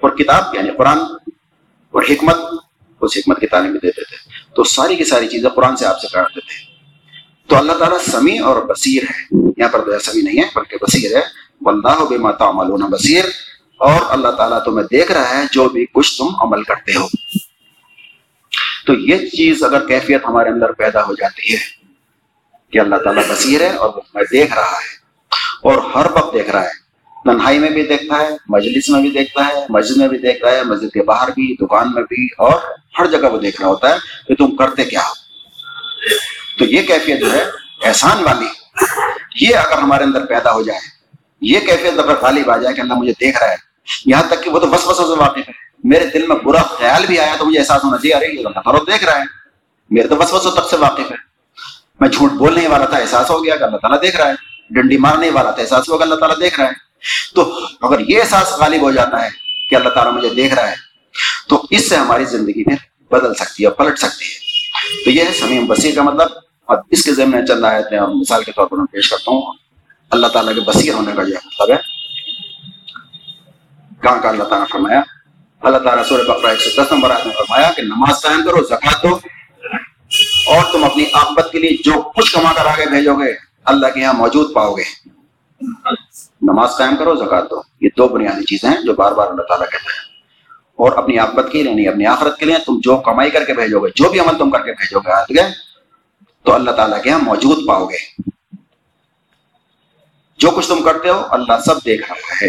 اور کتاب یعنی قرآن اور حکمت، اس حکمت کی تعلیم دیتے تھے۔ تو ساری کی ساری چیزیں قرآن سے آپ سے کرتے تھے۔ تو اللہ تعالیٰ سمیع اور بصیر ہے۔ یہاں پر تو سمیع نہیں ہے، بلکہ بصیر ہے۔ واللہ بما تعملون بصیر۔ اور اللہ تعالیٰ تمہیں دیکھ رہا ہے جو بھی کچھ تم عمل کرتے ہو۔ تو یہ چیز اگر کیفیت ہمارے اندر پیدا ہو جاتی ہے کہ اللہ تعالیٰ بصیر ہے اور وہ تمہیں دیکھ رہا ہے۔ اور ہر وقت دیکھ رہا ہے۔ تنہائی میں بھی دیکھتا ہے، مجلس میں بھی دیکھتا ہے، مسجد میں بھی دیکھ رہا ہے، مسجد کے باہر بھی، دکان میں بھی، اور ہر جگہ وہ دیکھ رہا ہوتا ہے کہ تم کرتے کیا تو یہ کیفیت جو ہے، احسان والی۔ یہ اگر ہمارے اندر پیدا ہو جائے، یہ کیفیت اگر غالب آ جائے کہ اللہ مجھے دیکھ رہا ہے، یہاں تک کہ وہ تو بس بس سے واقف ہے۔ میرے دل میں برا خیال بھی آیا تو مجھے احساس ہونا چاہیے، ارے یہ اللہ تعالیٰ دیکھ رہا ہے۔ میرے تو بس بس تک سے واقف ہے۔ میں جھوٹ بولنے والا تھا، احساس ہو گیا کہ اللہ تعالیٰ دیکھ رہا ہے۔ ڈنڈی مارنے والا تھا احساس ہو گیا اللہ تعالیٰ دیکھ رہا ہے۔ تو اگر یہ احساس غالب ہو جاتا ہے کہ اللہ تعالیٰ مجھے دیکھ رہا ہے، تو اس سے ہماری زندگی پھر بدل سکتی ہے پلٹ سکتی ہے۔ تو یہ ہے سمیم بصیر کا مطلب۔ اور اس کے ذہن میں چل رہا اور مثال کے طور پر میں پیش کرتا ہوں۔ اللہ تعالیٰ کے بصیر ہونے کا یہ مطلب ہے، کہاں کا اللہ تعالیٰ فرمایا؟ اللہ تعالیٰ سورہ بقرہ ایک سو دس نمبر آئے میں فرمایا کہ نماز قائم کرو زکات دو۔ اور تم اپنی آفت کے لیے جو کچھ کما کر آگے بھیجو گے اللہ کے یہاں موجود پاؤ گے۔ نماز قائم کرو زکات دو۔ یہ دو بنیادی چیزیں ہیں جو بار بار اللہ تعالیٰ کہتا ہے اور اپنی آفت کے لیے نہیں اپنی آخرت کے لیے تم جو کمائی کر کے بھیجو گے، جو بھی عمل تم کر کے بھیجو گے آج گئے تو اللہ تعالیٰ کے یہاں موجود پاؤ گے۔ جو کچھ تم کرتے ہو، اللہ سب دیکھ رہا ہے۔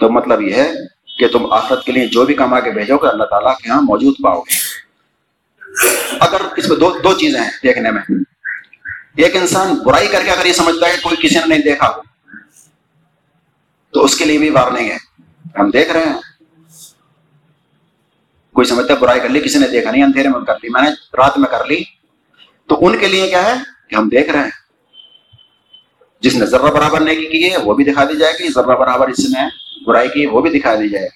تو مطلب یہ ہے کہ تم آخرت کے لیے جو بھی کما کے بھیجو گے، اللہ تعالیٰ کے یہاں موجود پاؤ گے۔ اگر اس میں دو دو چیزیں ہیں دیکھنے میں۔ ایک انسان برائی کر کے اگر یہ سمجھتا ہے کوئی کسی نے نہیں دیکھا، تو اس کے لیے بھی وارننگ ہے۔ ہم دیکھ رہے ہیں۔ کوئی سمجھتا ہے برائی کر لی، کسی نے دیکھا نہیں، اندھیرے میں کر لی۔ میں نے رات میں کر لی۔ تو ان کے لیے کیا ہے کہ ہم دیکھ رہے ہیں۔ جس نے ذرہ برابر نہیں کی ہے، وہ بھی دکھا دی جائے گی۔ ذرہ برابر اس نے برائی کی، وہ بھی دکھا دی جائے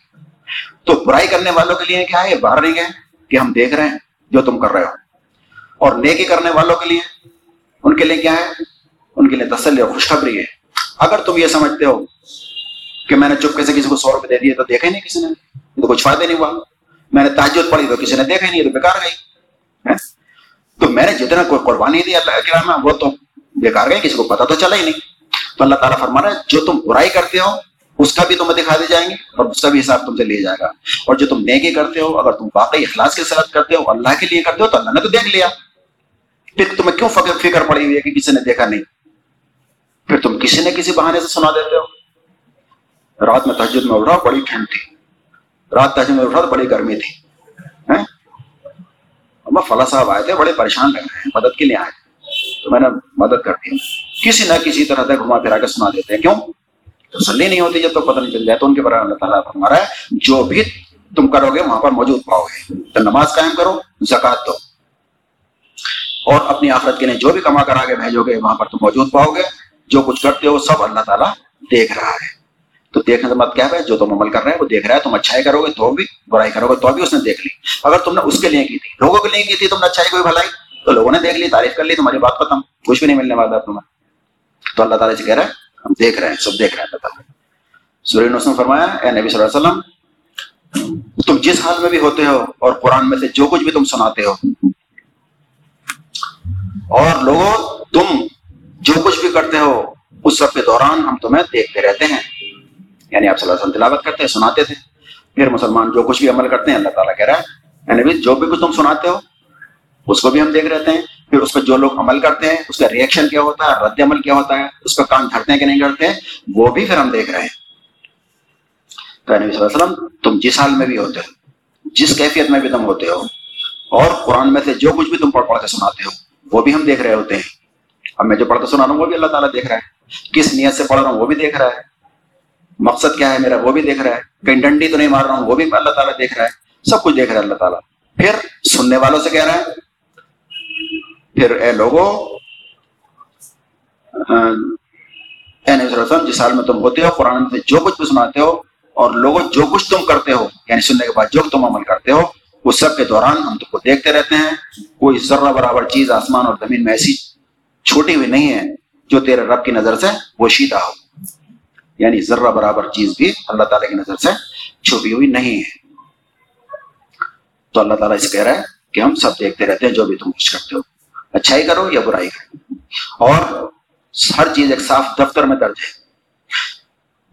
تو برائی کرنے والوں کے لیے کیا ہے؟ یہ باہر نہیں گئے کہ ہم دیکھ رہے ہیں جو تم کر رہے ہو۔ اور نیکی کرنے والوں کے لیے ان کے لیے کیا ہے؟ ان کے لیے تسلی اور خوشخبری ہے۔ اگر تم یہ سمجھتے ہو کہ میں نے چپکے سے کسی کو سو روپے دے دیے تو دیکھا ہی نہیں کسی نے۔ تو کچھ فائدہ نہیں ہوا۔ میں نے تاجد پڑھی تو کسی نے دیکھا ہی نہیں تو بیکار گئی۔ تو میں نے جتنا کوئی قربانی دی اللہ کے میں وہ تو بیکار گئی، کسی کو پتا تو چلا ہی نہیں۔ تو اللہ تعالیٰ فرما رہا ہے، جو تم برائی کرتے ہو، اس کا بھی تمہیں دکھا دی جائیں گے اور اس کا بھی حساب تم سے لیا جائے گا۔ اور جو تم نیکی کرتے ہو، اگر تم واقعی اخلاص کے ساتھ کرتے ہو، اللہ کے لیے کرتے ہو، تو اللہ نے تو دیکھ لیا۔ پھر تمہیں کیوں فکر فکر پڑی ہوئی ہے کہ کسی نے دیکھا نہیں؟ پھر تم کسی نے کسی بہانے سے سنا دیتے ہو۔ رات میں تحجد میں اٹھا بڑی ٹھنڈ تھی۔ رات تحجد میں اٹھا تو بڑی گرمی تھی۔ ہاں؟ فلاں صاحب آئے تھے، بڑے پریشان لگ رہے ہیں۔ مدد کے لیے آئے تو میں نے مدد کر دی۔ کسی نہ کسی طرح سے گھما پھرا کے سنا دیتے ہیں۔ کیوں؟ تسلی نہیں ہوتی جب تک پتہ نہیں چل جائے۔ تو ان کے بارے اللہ تعالیٰ فرما رہا ہے، جو بھی تم کرو گے، وہاں پر موجود پاؤ گے۔ تو نماز قائم کرو زکات دو۔ اور اپنی آخرت کے لیے جو بھی کما کر آگے بھیجو گے، وہاں پر تم موجود پاؤ گے۔ جو کچھ کرتے ہو، سب اللہ تعالیٰ دیکھ رہا ہے۔ تو دیکھنے سے مت کیا ہے جو تم عمل کر رہے ہیں، وہ دیکھ رہا ہے۔ تم اچھائی کرو گے تو بھی برائی کرو گے، تو بھی اس نے دیکھ لی۔ اگر تم نے اس کے لیے کی تھی، لوگوں کے لیے کی تھی، تم نے اچھائی کوئی بھلائی، تو لوگوں نے دیکھ لی، تعریف کر لی، تمہاری بات ختم۔ کچھ بھی نہیں ملنے والا تمہیں۔ تو اللہ تعالیٰ سے کہہ رہا ہے، ہم دیکھ رہے ہیں، سب دیکھ رہے ہیں۔ اللہ تعالیٰ۔ سورین نے فرمایا، اے نبی صلی اللہ علیہ وسلم، تم جس حال میں بھی ہوتے ہو اور قرآن میں سے جو کچھ بھی تم سناتے ہو اور لوگوں، تم جو کچھ بھی کرتے ہو، اس سب کے دوران ہم تمہیں دیکھتے رہتے ہیں۔ یعنی آپ صلی اللہ علیہ وسلم تلاوت کرتے ہیں، سناتے تھے۔ پھر مسلمان جو کچھ بھی عمل کرتے ہیں، اللہ تعالیٰ کہہ رہا ہے یعنی جو بھی کچھ تم سناتے ہو، اس کو بھی ہم دیکھ رہتے ہیں۔ پھر اس پہ جو لوگ عمل کرتے ہیں، اس کا ریئیکشن کیا ہوتا ہے، رد عمل کیا ہوتا ہے، اس کا کام دھرتے ہیں کہ نہیں کرتے وہ بھی پھر ہم دیکھ رہے ہیں۔ تو نبی صلی اللہ علیہ وسلم، تم جس حال میں بھی ہوتے ہو، جس کیفیت میں بھی تم ہوتے ہو، اور قرآن میں سے جو کچھ بھی تم پڑھ پڑھ کے سناتے ہو وہ بھی ہم دیکھ رہے ہوتے ہیں۔ اب میں جو پڑھ کے سنا رہا ہوں وہ بھی اللہ تعالیٰ دیکھ رہا ہے۔ کس نیت سے پڑھ رہا ہوں وہ بھی دیکھ رہا ہے۔ مقصد کیا ہے میرا وہ بھی دیکھ رہا ہے۔ کہیں ڈنڈی تو نہیں مار رہا ہوں وہ بھی اللہ تعالیٰ دیکھ رہا ہے۔ سب کچھ دیکھ رہا ہے اللہ تعالیٰ۔ پھر سننے والوں سے کہہ رہا ہے۔ پھر اے لوگوں اے نبی صلی اللہ علیہ وسلم، جس حال میں تم ہوتے ہو، قرآن میں جو کچھ بھی سناتے ہو اور لوگوں جو کچھ تم کرتے ہو یعنی سننے کے بعد جو تم عمل کرتے ہو اس سب کے دوران ہم تم کو دیکھتے رہتے ہیں، کوئی ذرہ برابر چیز آسمان اور زمین میں ایسی چھوٹی ہوئی نہیں ہے جو تیرے رب کی نظر سے وہ شیدہ ہو۔ یعنی ذرہ برابر چیز بھی اللہ تعالیٰ کی نظر سے چھپی ہوئی نہیں ہے۔ تو اللہ تعالیٰ اسے کہہ رہا ہے کہ ہم سب دیکھتے رہتے ہیں جو بھی تم کچھ کرتے ہو۔ اچھائی کرو یا برائی کرو۔ اور ہر چیز ایک صاف دفتر میں درج ہے۔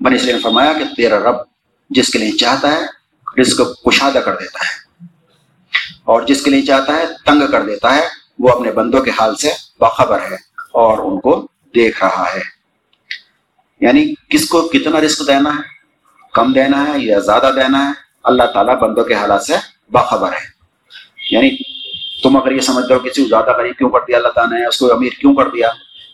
بنی اسلام نے فرمایا کہ تیرا رب جس کے لیے چاہتا ہے، رزق کشادہ کر دیتا ہے۔ اور جس کے لیے چاہتا ہے، تنگ کر دیتا ہے، وہ اپنے بندوں کے حال سے باخبر ہے اور ان کو دیکھ رہا ہے۔ یعنی کس کو کتنا رزق دینا ہے، کم دینا ہے یا زیادہ دینا ہے، اللہ تعالیٰ بندوں کے حالات سے باخبر ہے۔ یعنی تم اگر یہ سمجھتے ہو، کسی کو زیادہ غریب کیوں کر دیا، اللہ تعالیٰ نے اس کو امیر کیوں کر دیا،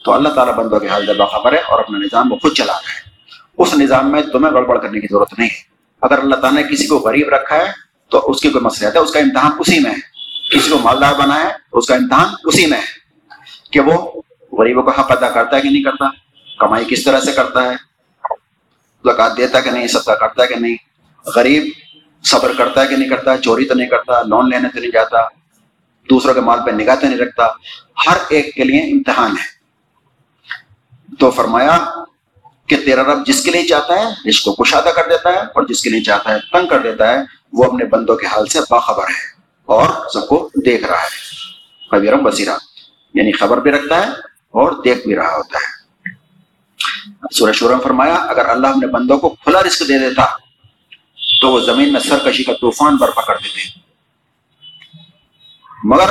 تو اللہ تعالیٰ بندوں کے حال سے باخبر ہے اور اپنا نظام وہ خود چلا رہا ہے۔ اس نظام میں تمہیں گڑبڑ کرنے کی ضرورت نہیں ہے۔ اگر اللہ تعالیٰ نے کسی کو غریب رکھا ہے تو اس کی کوئی مسئلہ ہے اس کا امتحان اسی میں ہے۔ کسی کو مالدار بنایا اس کا امتحان اسی میں ہے کہ وہ غریبوں کا حق ادا کرتا ہے کہ نہیں کرتا، کمائی کس طرح سے کرتا ہے زکات دیتا کہ نہیں، صدقہ کرتا ہے کہ نہیں، غریب صبر کرتا ہے کہ نہیں کرتا، چوری تو نہیں کرتا، لون لینے تو نہیں جاتا، دوسروں کے مال پہ نگاہ تو نہیں رکھتا، ہر ایک کے لیے امتحان ہے۔ تو فرمایا کہ تیرا رب جس کے لیے چاہتا ہے، جس کو کشادہ کر دیتا ہے اور جس کے لیے چاہتا ہے، تنگ کر دیتا ہے وہ اپنے بندوں کے حال سے باخبر ہے اور سب کو دیکھ رہا ہے۔ خبیرم بصیرہ یعنی خبر بھی رکھتا ہے اور دیکھ بھی رہا ہوتا ہے۔ سورہ شورم فرمایا، اگر اللہ اپنے بندوں کو کھلا رزق دے دیتا تو وہ زمین میں سرکشی کا طوفان برپا کر دیتے۔ مگر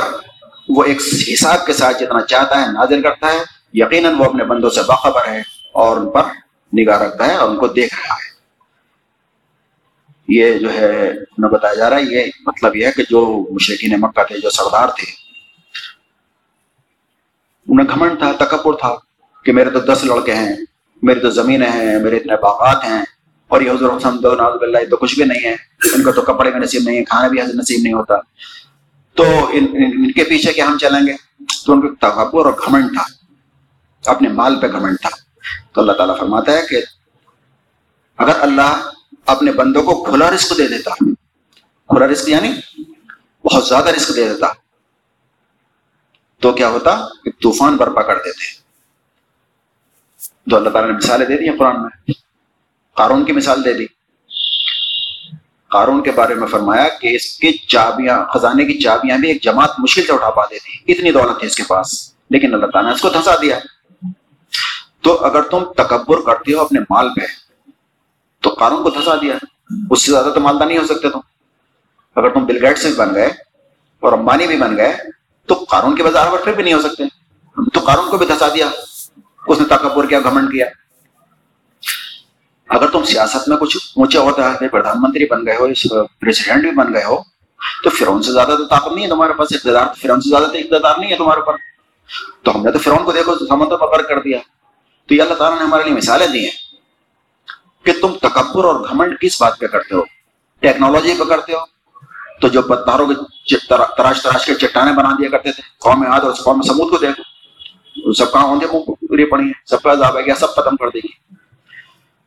وہ ایک حساب کے ساتھ جتنا چاہتا ہے، نازل کرتا ہے، یقیناً وہ اپنے بندوں سے باخبر ہے اور ان پر نگاہ رکھتا ہے اور ان کو دیکھ رہا ہے۔ یہ جو ہے انہیں بتایا جا رہا ہے یہ مطلب یہ ہے کہ جو مشرقین مکہ تھے جو سردار تھے انہیں گھمنڈ تھا تکبر تھا کہ میرے تو دس لڑکے ہیں میری تو زمینیں ہیں میرے اتنے باغات ہیں اور یہ حضور حسن اللہ تو کچھ بھی نہیں ہے ان کو تو کپڑے کا نصیب نہیں ہے کھانا بھی نصیب نہیں ہوتا۔ تو ان, ان کے پیچھے کیا ہم چلیں گے؟ تو ان کو تکبر اور گھمنڈ تھا اپنے مال پہ گھمنڈ تھا۔ تو اللہ تعالیٰ فرماتا ہے کہ اگر اللہ اپنے بندوں کو کھلا رزق دے دیتا۔ کھلا رزق یعنی بہت زیادہ رزق دے دیتا۔ تو کیا ہوتا؟ کہ طوفان برپا کر دیتے۔ تو اللہ تعالیٰ نے مثالیں دے دی ہیں قرآن میں۔ قارون کی مثال دے دی۔ قارون کے بارے میں فرمایا کہ اس کی چابیاں، خزانے کی چابیاں بھی ایک جماعت مشکل سے اٹھا پاتے تھی اتنی دولت تھی اس کے پاس۔ لیکن اللہ تعالیٰ نے اس کو دھنسا دیا۔ تو اگر تم تکبر کرتے ہو اپنے مال پہ تو قارون کو دھنسا دیا۔ اس سے زیادہ تو مالدار نہیں ہو سکتے تم۔ اگر تم بل گیٹ سے بھی بن گئے اور امبانی بھی بن گئے، تو قارون کے بازار پر پھر بھی نہیں ہو سکتے۔ تو قارون کو بھی دھسا دیا۔ اس نے تکبر کیا، گھمنڈ کیا۔ اگر تم سیاست میں کچھ اونچے ہوتا ہے پردھان منتری بن گئے ہو پریسیڈنٹ بھی بن گئے ہو، تو فرون سے زیادہ تو طاقت نہیں ہے تمہارے پاس۔ اقتدار فرون سے زیادہ تو اقتدار نہیں ہے تمہارے اوپر۔ تو ہم نے تو فرون کو دیکھو سمندر پر کر دیا۔ تو یہ اللہ تعالیٰ نے ہمارے لیے مثالیں دی ہیں۔ کہ تم تکبر اور گھمنڈ کس بات پہ کرتے ہو؟ ٹیکنالوجی پہ کرتے ہو؟ تو جو پتھروں کے تراش تراش کے چٹانیں بنا دیا کرتے تھے، قوم یاد اور قوم سمود کو دیکھو۔ سب کہاں ہوندے پوری پڑی ہے سب کا عذاب ہے گیا سب ختم کر دے گی۔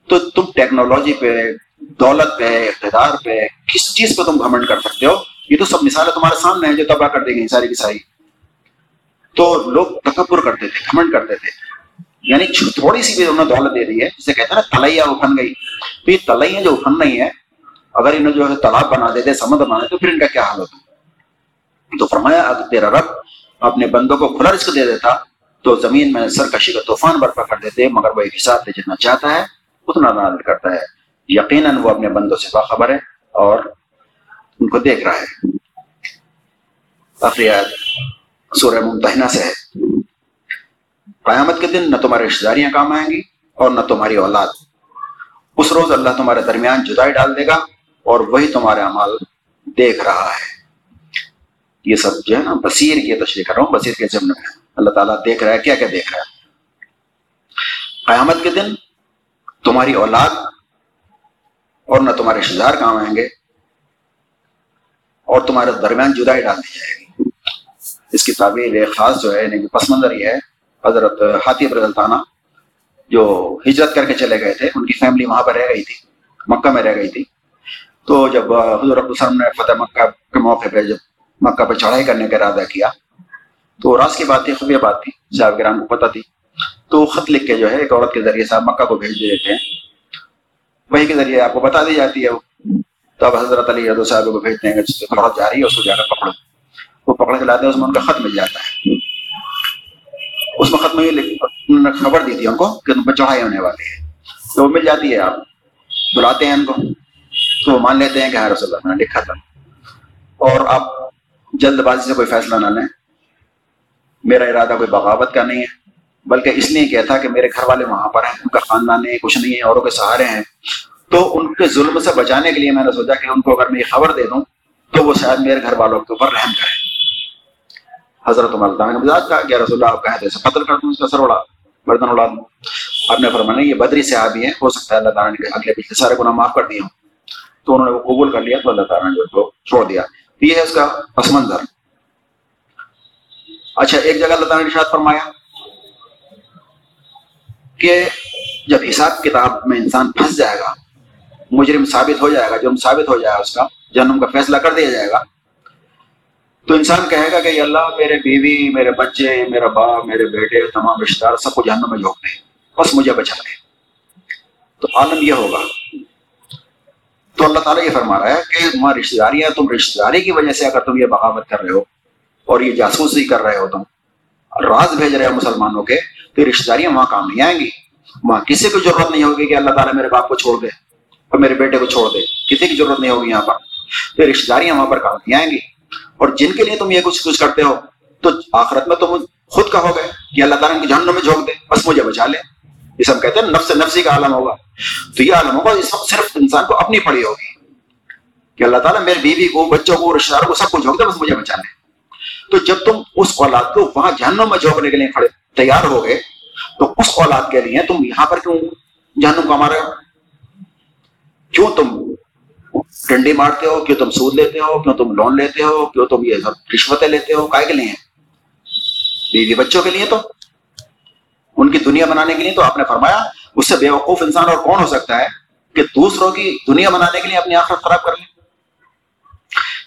تو تم ٹیکنالوجی پہ، دولت پہ، اقتدار پہ کس چیز پہ تم گھمنڈ کر سکتے ہو؟ یہ تو سب مثالیں تمہارے سامنے ہیں جو تباہ کر دے گی ساری کی ساری۔ تو لوگ تکبر کرتے تھے، گھمنڈ کرتے تھے۔ یعنی تھوڑی سی بھی انہوں نے دولت دے دی ہے، جسے کہتے ہیں نا تلیا افن گئی۔ تو یہ تلیا جو افن نہیں ہے اگر انہیں جو ہے تالاب بنا دیتے سمندر بنا دیتے، تو پھر ان کا کیا حال ہوتا؟ تو فرمایا اگر تیرا رب اپنے بندوں کو کھلا رزق دے دیتا، تو زمین میں سرکشی کا طوفان برپا کر دیتے، مگر وہ ایک حساب سے جتنا چاہتا ہے، اتنا نازل کرتا ہے۔ یقیناً وہ اپنے بندوں سے باخبر ہے اور ان کو دیکھ رہا ہے۔ آخری سورہ ممتحنہ سے ہے۔ قیامت کے دن نہ تمہاری رشتے داریاں کام آئیں گی اور نہ تمہاری اولاد۔ اس روز اللہ تمہارے درمیان جدائی ڈال دے گا اور وہی تمہارے اعمال دیکھ رہا ہے۔ یہ سب جو ہے نا بصیر کی تشریح کر رہا ہوں، بصیر کے ضمن میں۔ اللہ تعالیٰ دیکھ رہا ہے، کیا کیا دیکھ رہا ہے۔ قیامت کے دن تمہاری اولاد اور نہ تمہارے رشتے دار کام آئیں گے اور تمہارے درمیان جدائی ڈال دی جائے گی۔ اس کی تعبیر خاص جو ہے یعنی پس منظر یہ ہے حضرت ہاتھی برزلطانہ جو ہجرت کر کے چلے گئے تھے، ان کی فیملی وہاں پر رہ گئی تھی، مکہ میں رہ گئی تھی۔ تو جب حضور السلم نے فتح مکہ کے موقع پہ جب مکہ پہ چڑھائی کرنے کا ارادہ کیا، تو راز کی بات تھی، خفیہ بات تھی، صاحب گرام کو پتہ تھی۔ تو خط لکھ کے جو ہے، ایک عورت کے ذریعے صاحب مکہ کو بھیج دیتے ہیں۔ وہی کے ذریعے آپ کو بتا دی جاتی ہے وہ۔ تو اب حضرت علی حضرت صاحب کو بھیجتے ہیں جس سے عورت جا رہی ہے، اس کو جا کر پکڑو۔ وہ پکڑ کے لاتے ہیں، اس میں ان کا خط مل جاتا ہے۔ اس میں خط میں انہوں نے خبر دی تھی ان کو کہ تم پہ چڑھائی ہونے والی ہے تو وہ مل جاتی ہے، آپ بلاتے ہیں ان کو۔ تو وہ مان لیتے ہیں کہ ہاں رسول اللہ نے لکھا تھا۔ اور آپ جلد بازی سے کوئی فیصلہ نہ لیں۔ میرا ارادہ کوئی بغاوت کا نہیں ہے، بلکہ اس لیے کیا تھا کہ میرے گھر والے وہاں پر ہیں، ان کا خاندان نہیں کچھ نہیں ہے، اوروں کے سہارے ہیں۔ تو ان کے ظلم سے بچانے کے لیے میں نے سوچا کہ ان کو اگر میں یہ خبر دے دوں، تو وہ شاید میرے گھر والوں کے اوپر رحم کریں۔ حضرت عمر نے مزاج کہا کہ رسول اللہ، آپ کہتے ہیں قتل کر دوں، اس کا سر اڑا بردن اڑا دوں۔ آپ نے فرمانا یہ بدری صحابی ہیں، ہو سکتا ہے اللہ تعالیٰ نے اگلے پچھلے سارے گناہ معاف کر دیے ہوں۔ تو انہوں نے وہ قبول کر لیا، تو اللہ تعالیٰ نے جو چھوڑ دیا۔ یہ ہے اس کا پس منظر اچھا ایک جگہ اللہ تعالیٰ نے ارشاد فرمایا کہ جب حساب کتاب میں انسان پھنس جائے گا، مجرم ثابت ہو جائے گا، جرم ثابت ہو جائے گا، اس کا جنم کا فیصلہ کر دیا جائے گا تو انسان کہے گا کہ اللہ، میرے بیوی، میرے بچے، میرا باپ، میرے بیٹے، تمام رشتے دار، سب کو جہنم میں جھونک دیں بس مجھے بچا لے تو عالم یہ ہوگا۔ تو اللہ تعالیٰ یہ فرما رہا ہے کہ وہاں رشتے داریاں تم رشتے داری کی وجہ سے اگر تم یہ بغاوت کر رہے ہو اور یہ جاسوسی کر رہے ہو، تم راز بھیج رہے ہو مسلمانوں کے، تو یہ رشتے داریاں وہاں کام نہیں آئیں گی۔ وہاں کسی کو ضرورت نہیں ہوگی کہ اللہ تعالیٰ میرے باپ کو چھوڑ دے اور میرے بیٹے کو چھوڑ دے۔ کسی کی ضرورت نہیں ہوگی یہاں پر۔ تو یہ رشتے داریاں وہاں پر کام نہیں آئیں گی۔ اور جن کے لیے تم یہ کچھ کچھ کرتے ہو، تو آخرت میں تم خود کہو گے کہ اللہ تعالیٰ ان کی جہنم میں جھونک دے، بس مجھے بچا لے۔ یہ سب کہتے ہیں، نفس نفسی کا عالم ہوگا۔ تو یہ عالم ہوگا اس وقت صرف انسان کو اپنی پڑی ہوگی۔ کہ اللہ تعالیٰ میری بیوی کو، بچوں کو رشتے داروں کو سب کو جھونک دے، بس مجھے بچا لے۔ تو جب تم اس اولاد کو وہاں جہنم میں جھونکنے کے لیے کھڑے تیار ہو گئے، تو اس اولاد کے لیے تم یہاں پر کیوں جہنم کو ہمارے کیوں تم ڈنڈی مارتے ہو، کیوں تم سود لیتے ہو، کیوں تم لون لیتے ہو، کیوں تم یہ رشوتیں لیتے ہو، کائے کے لیے؟ بیوی بچوں کے لیے تو۔ ان کی دنیا بنانے کے لیے تو آپ نے فرمایا، اس سے بے وقوف انسان اور کون ہو سکتا ہے کہ دوسروں کی دنیا بنانے کے لیے اپنی آخرت خراب کر لیں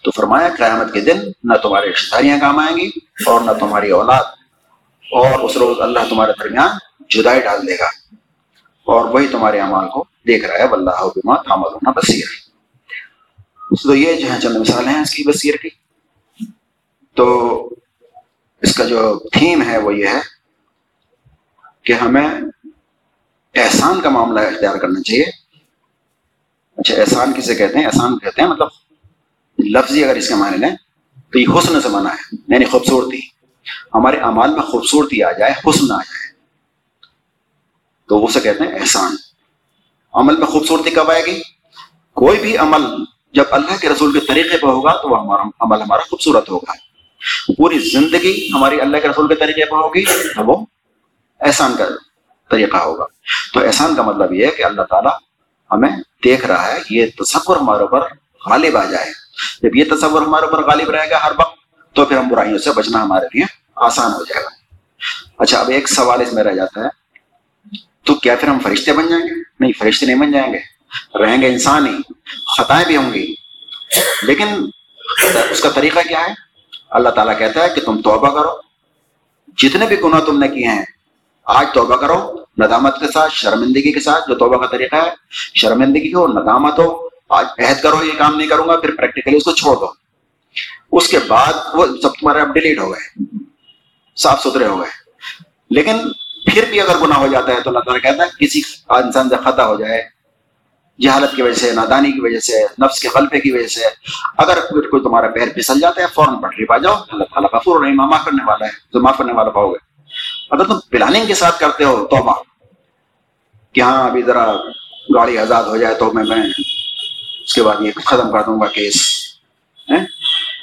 تو فرمایا، قیامت کے دن نہ تمہاری رشتے داریاں کام آئیں گی اور نہ تمہاری اولاد، اور اس روز اللہ تمہارے درمیان جدائی ڈال دے گا۔ اور وہی تمہارے اعمال کو دیکھ رہا ہے اللہ بما تعملون بصیر۔ تو یہ جو ہے چند مثالیں ہیں اس کی بصیر کی، تو اس کا جو تھیم ہے وہ یہ ہے کہ ہمیں احسان کا معاملہ اختیار کرنا چاہیے۔ اچھا احسان کسے کہتے ہیں؟ احسان کہتے ہیں مطلب لفظی اگر اس کے معنی لیں تو یہ حسن سے منع ہے یعنی خوبصورتی۔ ہمارے اعمال میں خوبصورتی آ جائے، حسن آ جائے۔ تو اسے کہتے ہیں احسان۔ عمل میں خوبصورتی کب آئے گی؟ کوئی بھی عمل جب اللہ کے رسول کے طریقے پہ ہوگا تو وہ ہمارا عمل ہمارا خوبصورت ہوگا۔ پوری زندگی ہماری اللہ کے رسول کے طریقے پہ ہوگی تو وہ احسان کا طریقہ ہوگا۔ تو احسان کا مطلب یہ ہے کہ اللہ تعالیٰ ہمیں دیکھ رہا ہے یہ تصور ہمارے اوپر غالب آ جائے۔ جب یہ تصور ہمارے اوپر غالب رہے گا ہر وقت تو پھر ہم برائیوں سے بچنا ہمارے لیے آسان ہو جائے گا۔ اچھا اب ایک سوال اس میں رہ جاتا ہے۔ تو کیا پھر ہم فرشتے بن جائیں گے؟ نہیں، فرشتے نہیں بن جائیں گے۔ رہیں گے انسان ہی، خطائیں بھی ہوں گی۔ لیکن اس کا طریقہ کیا ہے؟ اللہ تعالیٰ کہتا ہے کہ تم توبہ کرو۔ جتنے بھی گناہ تم نے کیے ہیں، آج توبہ کرو۔ ندامت کے ساتھ، شرمندگی کے ساتھ جو توبہ کا طریقہ ہے، شرمندگی ہو، ندامت ہو، آج عہد کرو، یہ کام نہیں کروں گا، پھر پریکٹیکلی اس کو چھوڑ دو۔ اس کے بعد وہ سب تمہارے اب ڈیلیٹ ہو گئے، صاف ستھرے ہو گئے۔ لیکن پھر بھی اگر گناہ ہو جاتا ہے تو اللہ تعالیٰ کہتا ہے، کسی انسان سے خطا ہو جائے جہالت کی وجہ سے، نادانی کی وجہ سے، نفس کے غلبے کی وجہ سے۔ اگر کوئی تمہارا پیر پھسل جاتا ہے، فوراً پٹری پا جاؤ۔ اللہ تعالیٰ کا فور معاف کرنے والا ہے۔ تو معاف کرنے والا پاؤ گے۔ اگر تم پلاننگ کے ساتھ کرتے ہو، توبہ۔ کہ ہاں ابھی ذرا گاڑی آزاد ہو جائے تو میں میں اس کے بعد یہ ختم کر دوں گا کیس۔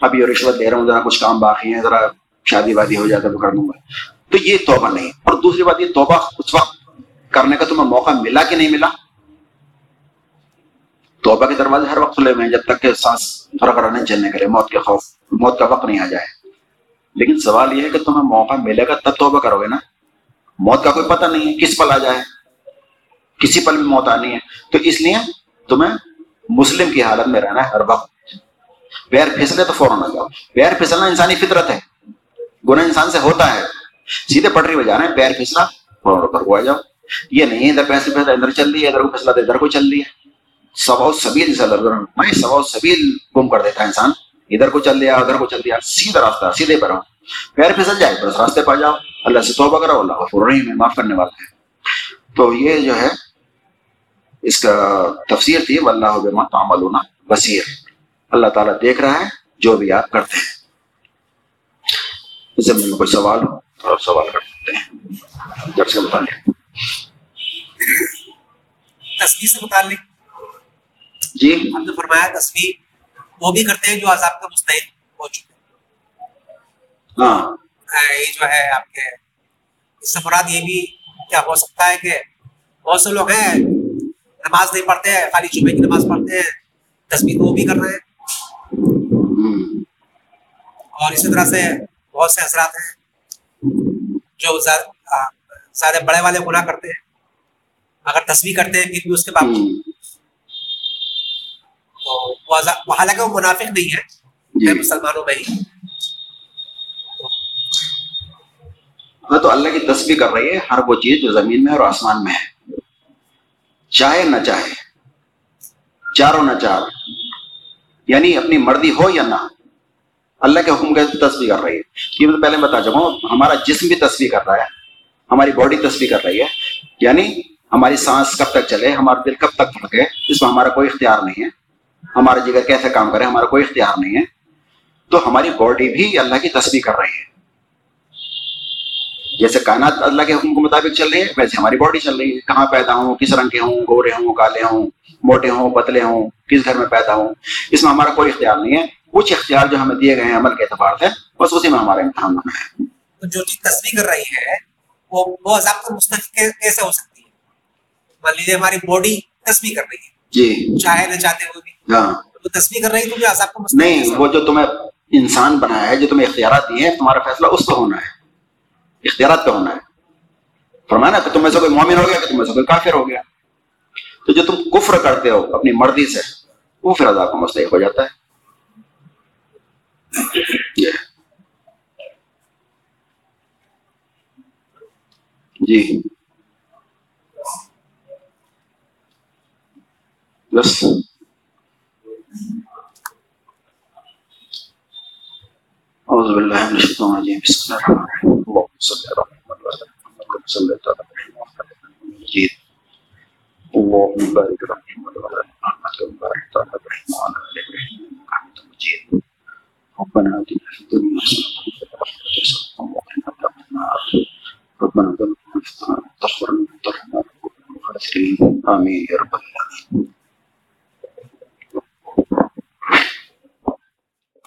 ابھی یہ رشوت دے رہا ہوں، ذرا کچھ کام باقی ہے ذرا شادی وادی ہو جائے تو کر دوں گا۔ تو یہ توبہ نہیں۔ اور دوسری بات، یہ توبہ اس وقت کرنے کا تمہیں موقع ملا کہ نہیں ملا؟ توبہ کے دروازے ہر وقت کھلے ہوئے ہیں جب تک کہ سانس فرق رہنے چلنے کے لیے موت کے خوف، موت کا وقت نہیں آ جائے۔ لیکن سوال یہ ہے کہ تمہیں موقع ملے گا تب توبہ کرو گے نا؟ موت کا کوئی پتہ نہیں ہے کس پل آ جائے۔ کسی پل میں موت آنی ہے۔ تو اس لیے تمہیں مسلم کی حالت میں رہنا ہے ہر وقت۔ پیر پھسلے تو فوراً آ جاؤ۔ پیر پھسلنا انسانی فطرت ہے۔ گناہ انسان سے ہوتا ہے۔ سیدھے پٹری بجا رہے ہیں پیر پھسلا فوراً کو آ جاؤ۔ یہ نہیں ادھر پیسے پیسہ ادھر چل رہی ہے، ادھر کو پھسلا تو ادھر کو چل رہی ہے۔ سباؤ سبیل میں سباؤ سبیل گم کر دیتا ہے انسان۔ ادھر کو چل دیا، ادھر کو چل دیا، سیدھا راستہ، سیدھے پر پیر پھسل جائے، بس راستے پا جاؤ۔ اللہ سے توبہ کرو، اللہ غفور رحیم ہے، معاف کرنے والا ہے۔ تو یہ جو ہے، اس کا تفسیر تھی، واللہ بما تعملون بصیر۔ اللہ تعالیٰ دیکھ رہا ہے، جو بھی آپ کرتے ہیں۔ اس میں کوئی سوال ہو تو سوال کر سکتے ہیں۔ جب سے متعلق۔ تصویر سے متعلق۔ جی۔ ہم نے فرمایا تصویر وہ بھی کرتے ہیں جو عذاب کا مستحق ہو چکے ہاں۔ یہ جو ہے آپ کے اس سے مراد یہ بھی کیا ہو سکتا ہے کہ بہت سے لوگ ہیں نماز نہیں پڑھتے ہیں خالی جمعے کی نماز پڑھتے ہیں تصویر وہ بھی کر رہے ہیں۔ اور اسی طرح سے بہت سے حضرات ہیں جو زیادہ بڑے والے گناہ کرتے ہیں۔ اگر تصویر کرتے ہیں پھر بھی اس کے باوجود تو وہ حالانکہ وہ منافق نہیں ہے جی مسلمانوں میں ہی۔ ہاں تو اللہ کی تسبیح کر رہی ہے، ہر وہ چیز جو زمین میں اور آسمان میں ہے۔ چاہے نہ چاہے، چاروں نہ چار یعنی اپنی مرضی ہو یا نہ، اللہ کے حکم کے تسبیح کر رہی ہے۔ یہ میں پہلے بتا چکا ہوں، ہمارا جسم بھی تسبیح کر رہا ہے، ہماری باڈی تسبیح کر رہی ہے۔ یعنی ہماری سانس کب تک چلے، ہمارا دل کب تک دھڑکے اس میں ہمارا کوئی اختیار نہیں ہے۔ ہمارا جگر کیسے کام کرے ہمارا کوئی اختیار نہیں ہے۔ تو ہماری باڈی بھی اللہ کی تسبیح کر رہی ہے۔ جیسے کائنات اللہ کے حکم کے مطابق چل رہی ہے ویسے ہماری باڈی چل رہی ہے۔ کہاں پیدا ہوں؟ کس رنگ کے ہوں؟ گورے ہوں کالے ہوں موٹے ہوں پتلے ہوں کس گھر میں پیدا ہوں؟ اس میں ہمارا کوئی اختیار نہیں ہے۔ کچھ اختیار جو ہمیں دیے گئے ہیں عمل کے اعتبار سے بس اسی میں ہمارا امتحان ہونا ہے۔ تو جو چیز تصویر کر رہی ہے وہ وہ عذاب مستحق کی- کیسے ہو سکتی ہے؟ مان لیجیے ہماری باڈی تصویر کر رہی ہے۔ جی۔ چاہے نہ چاہتے ہوئے بھی۔ وہ تصویر کر رہی عذاب کو نہیں وہ جو تمہیں انسان بنایا ہے جو تمہیں اختیارات دیے ہیں تمہارا فیصلہ اس پہ ہونا ہے۔ اختیارات پہ ہونا ہے۔ فرمایا نا کہ تم میں سے کوئی مومن ہو گیا کہ تم میں سے کوئی کافر ہو گیا؟ تو جو تم کفر کرتے ہو اپنی مرضی سے وہ پھر عذاب کا مستحق ہو جاتا ہے۔ ہے۔ جی۔ بس۔ اعوذ باللہ من الشیطان الرجیم، بسم اللہ الرحمن الرحیم. اللہم صلی اللہ علیہ وسلم اللہم صلی اللہ علیہ وسلم اللہم صلی اللہ علیہ وسلم اللہم بارک رحمہ اللہ علیہ وسلم اللہم بارک تعالیٰ برحمہ اللہ علیہ وسلم اللہم بارک تعالیٰ برحمہ ربنا دینا فی دنیا سلام اللہ علیہ وسلم ربنا دینا فی دنیا تخورنا ترحمہ ربنا مخاسرین آمین یا رب العالمین.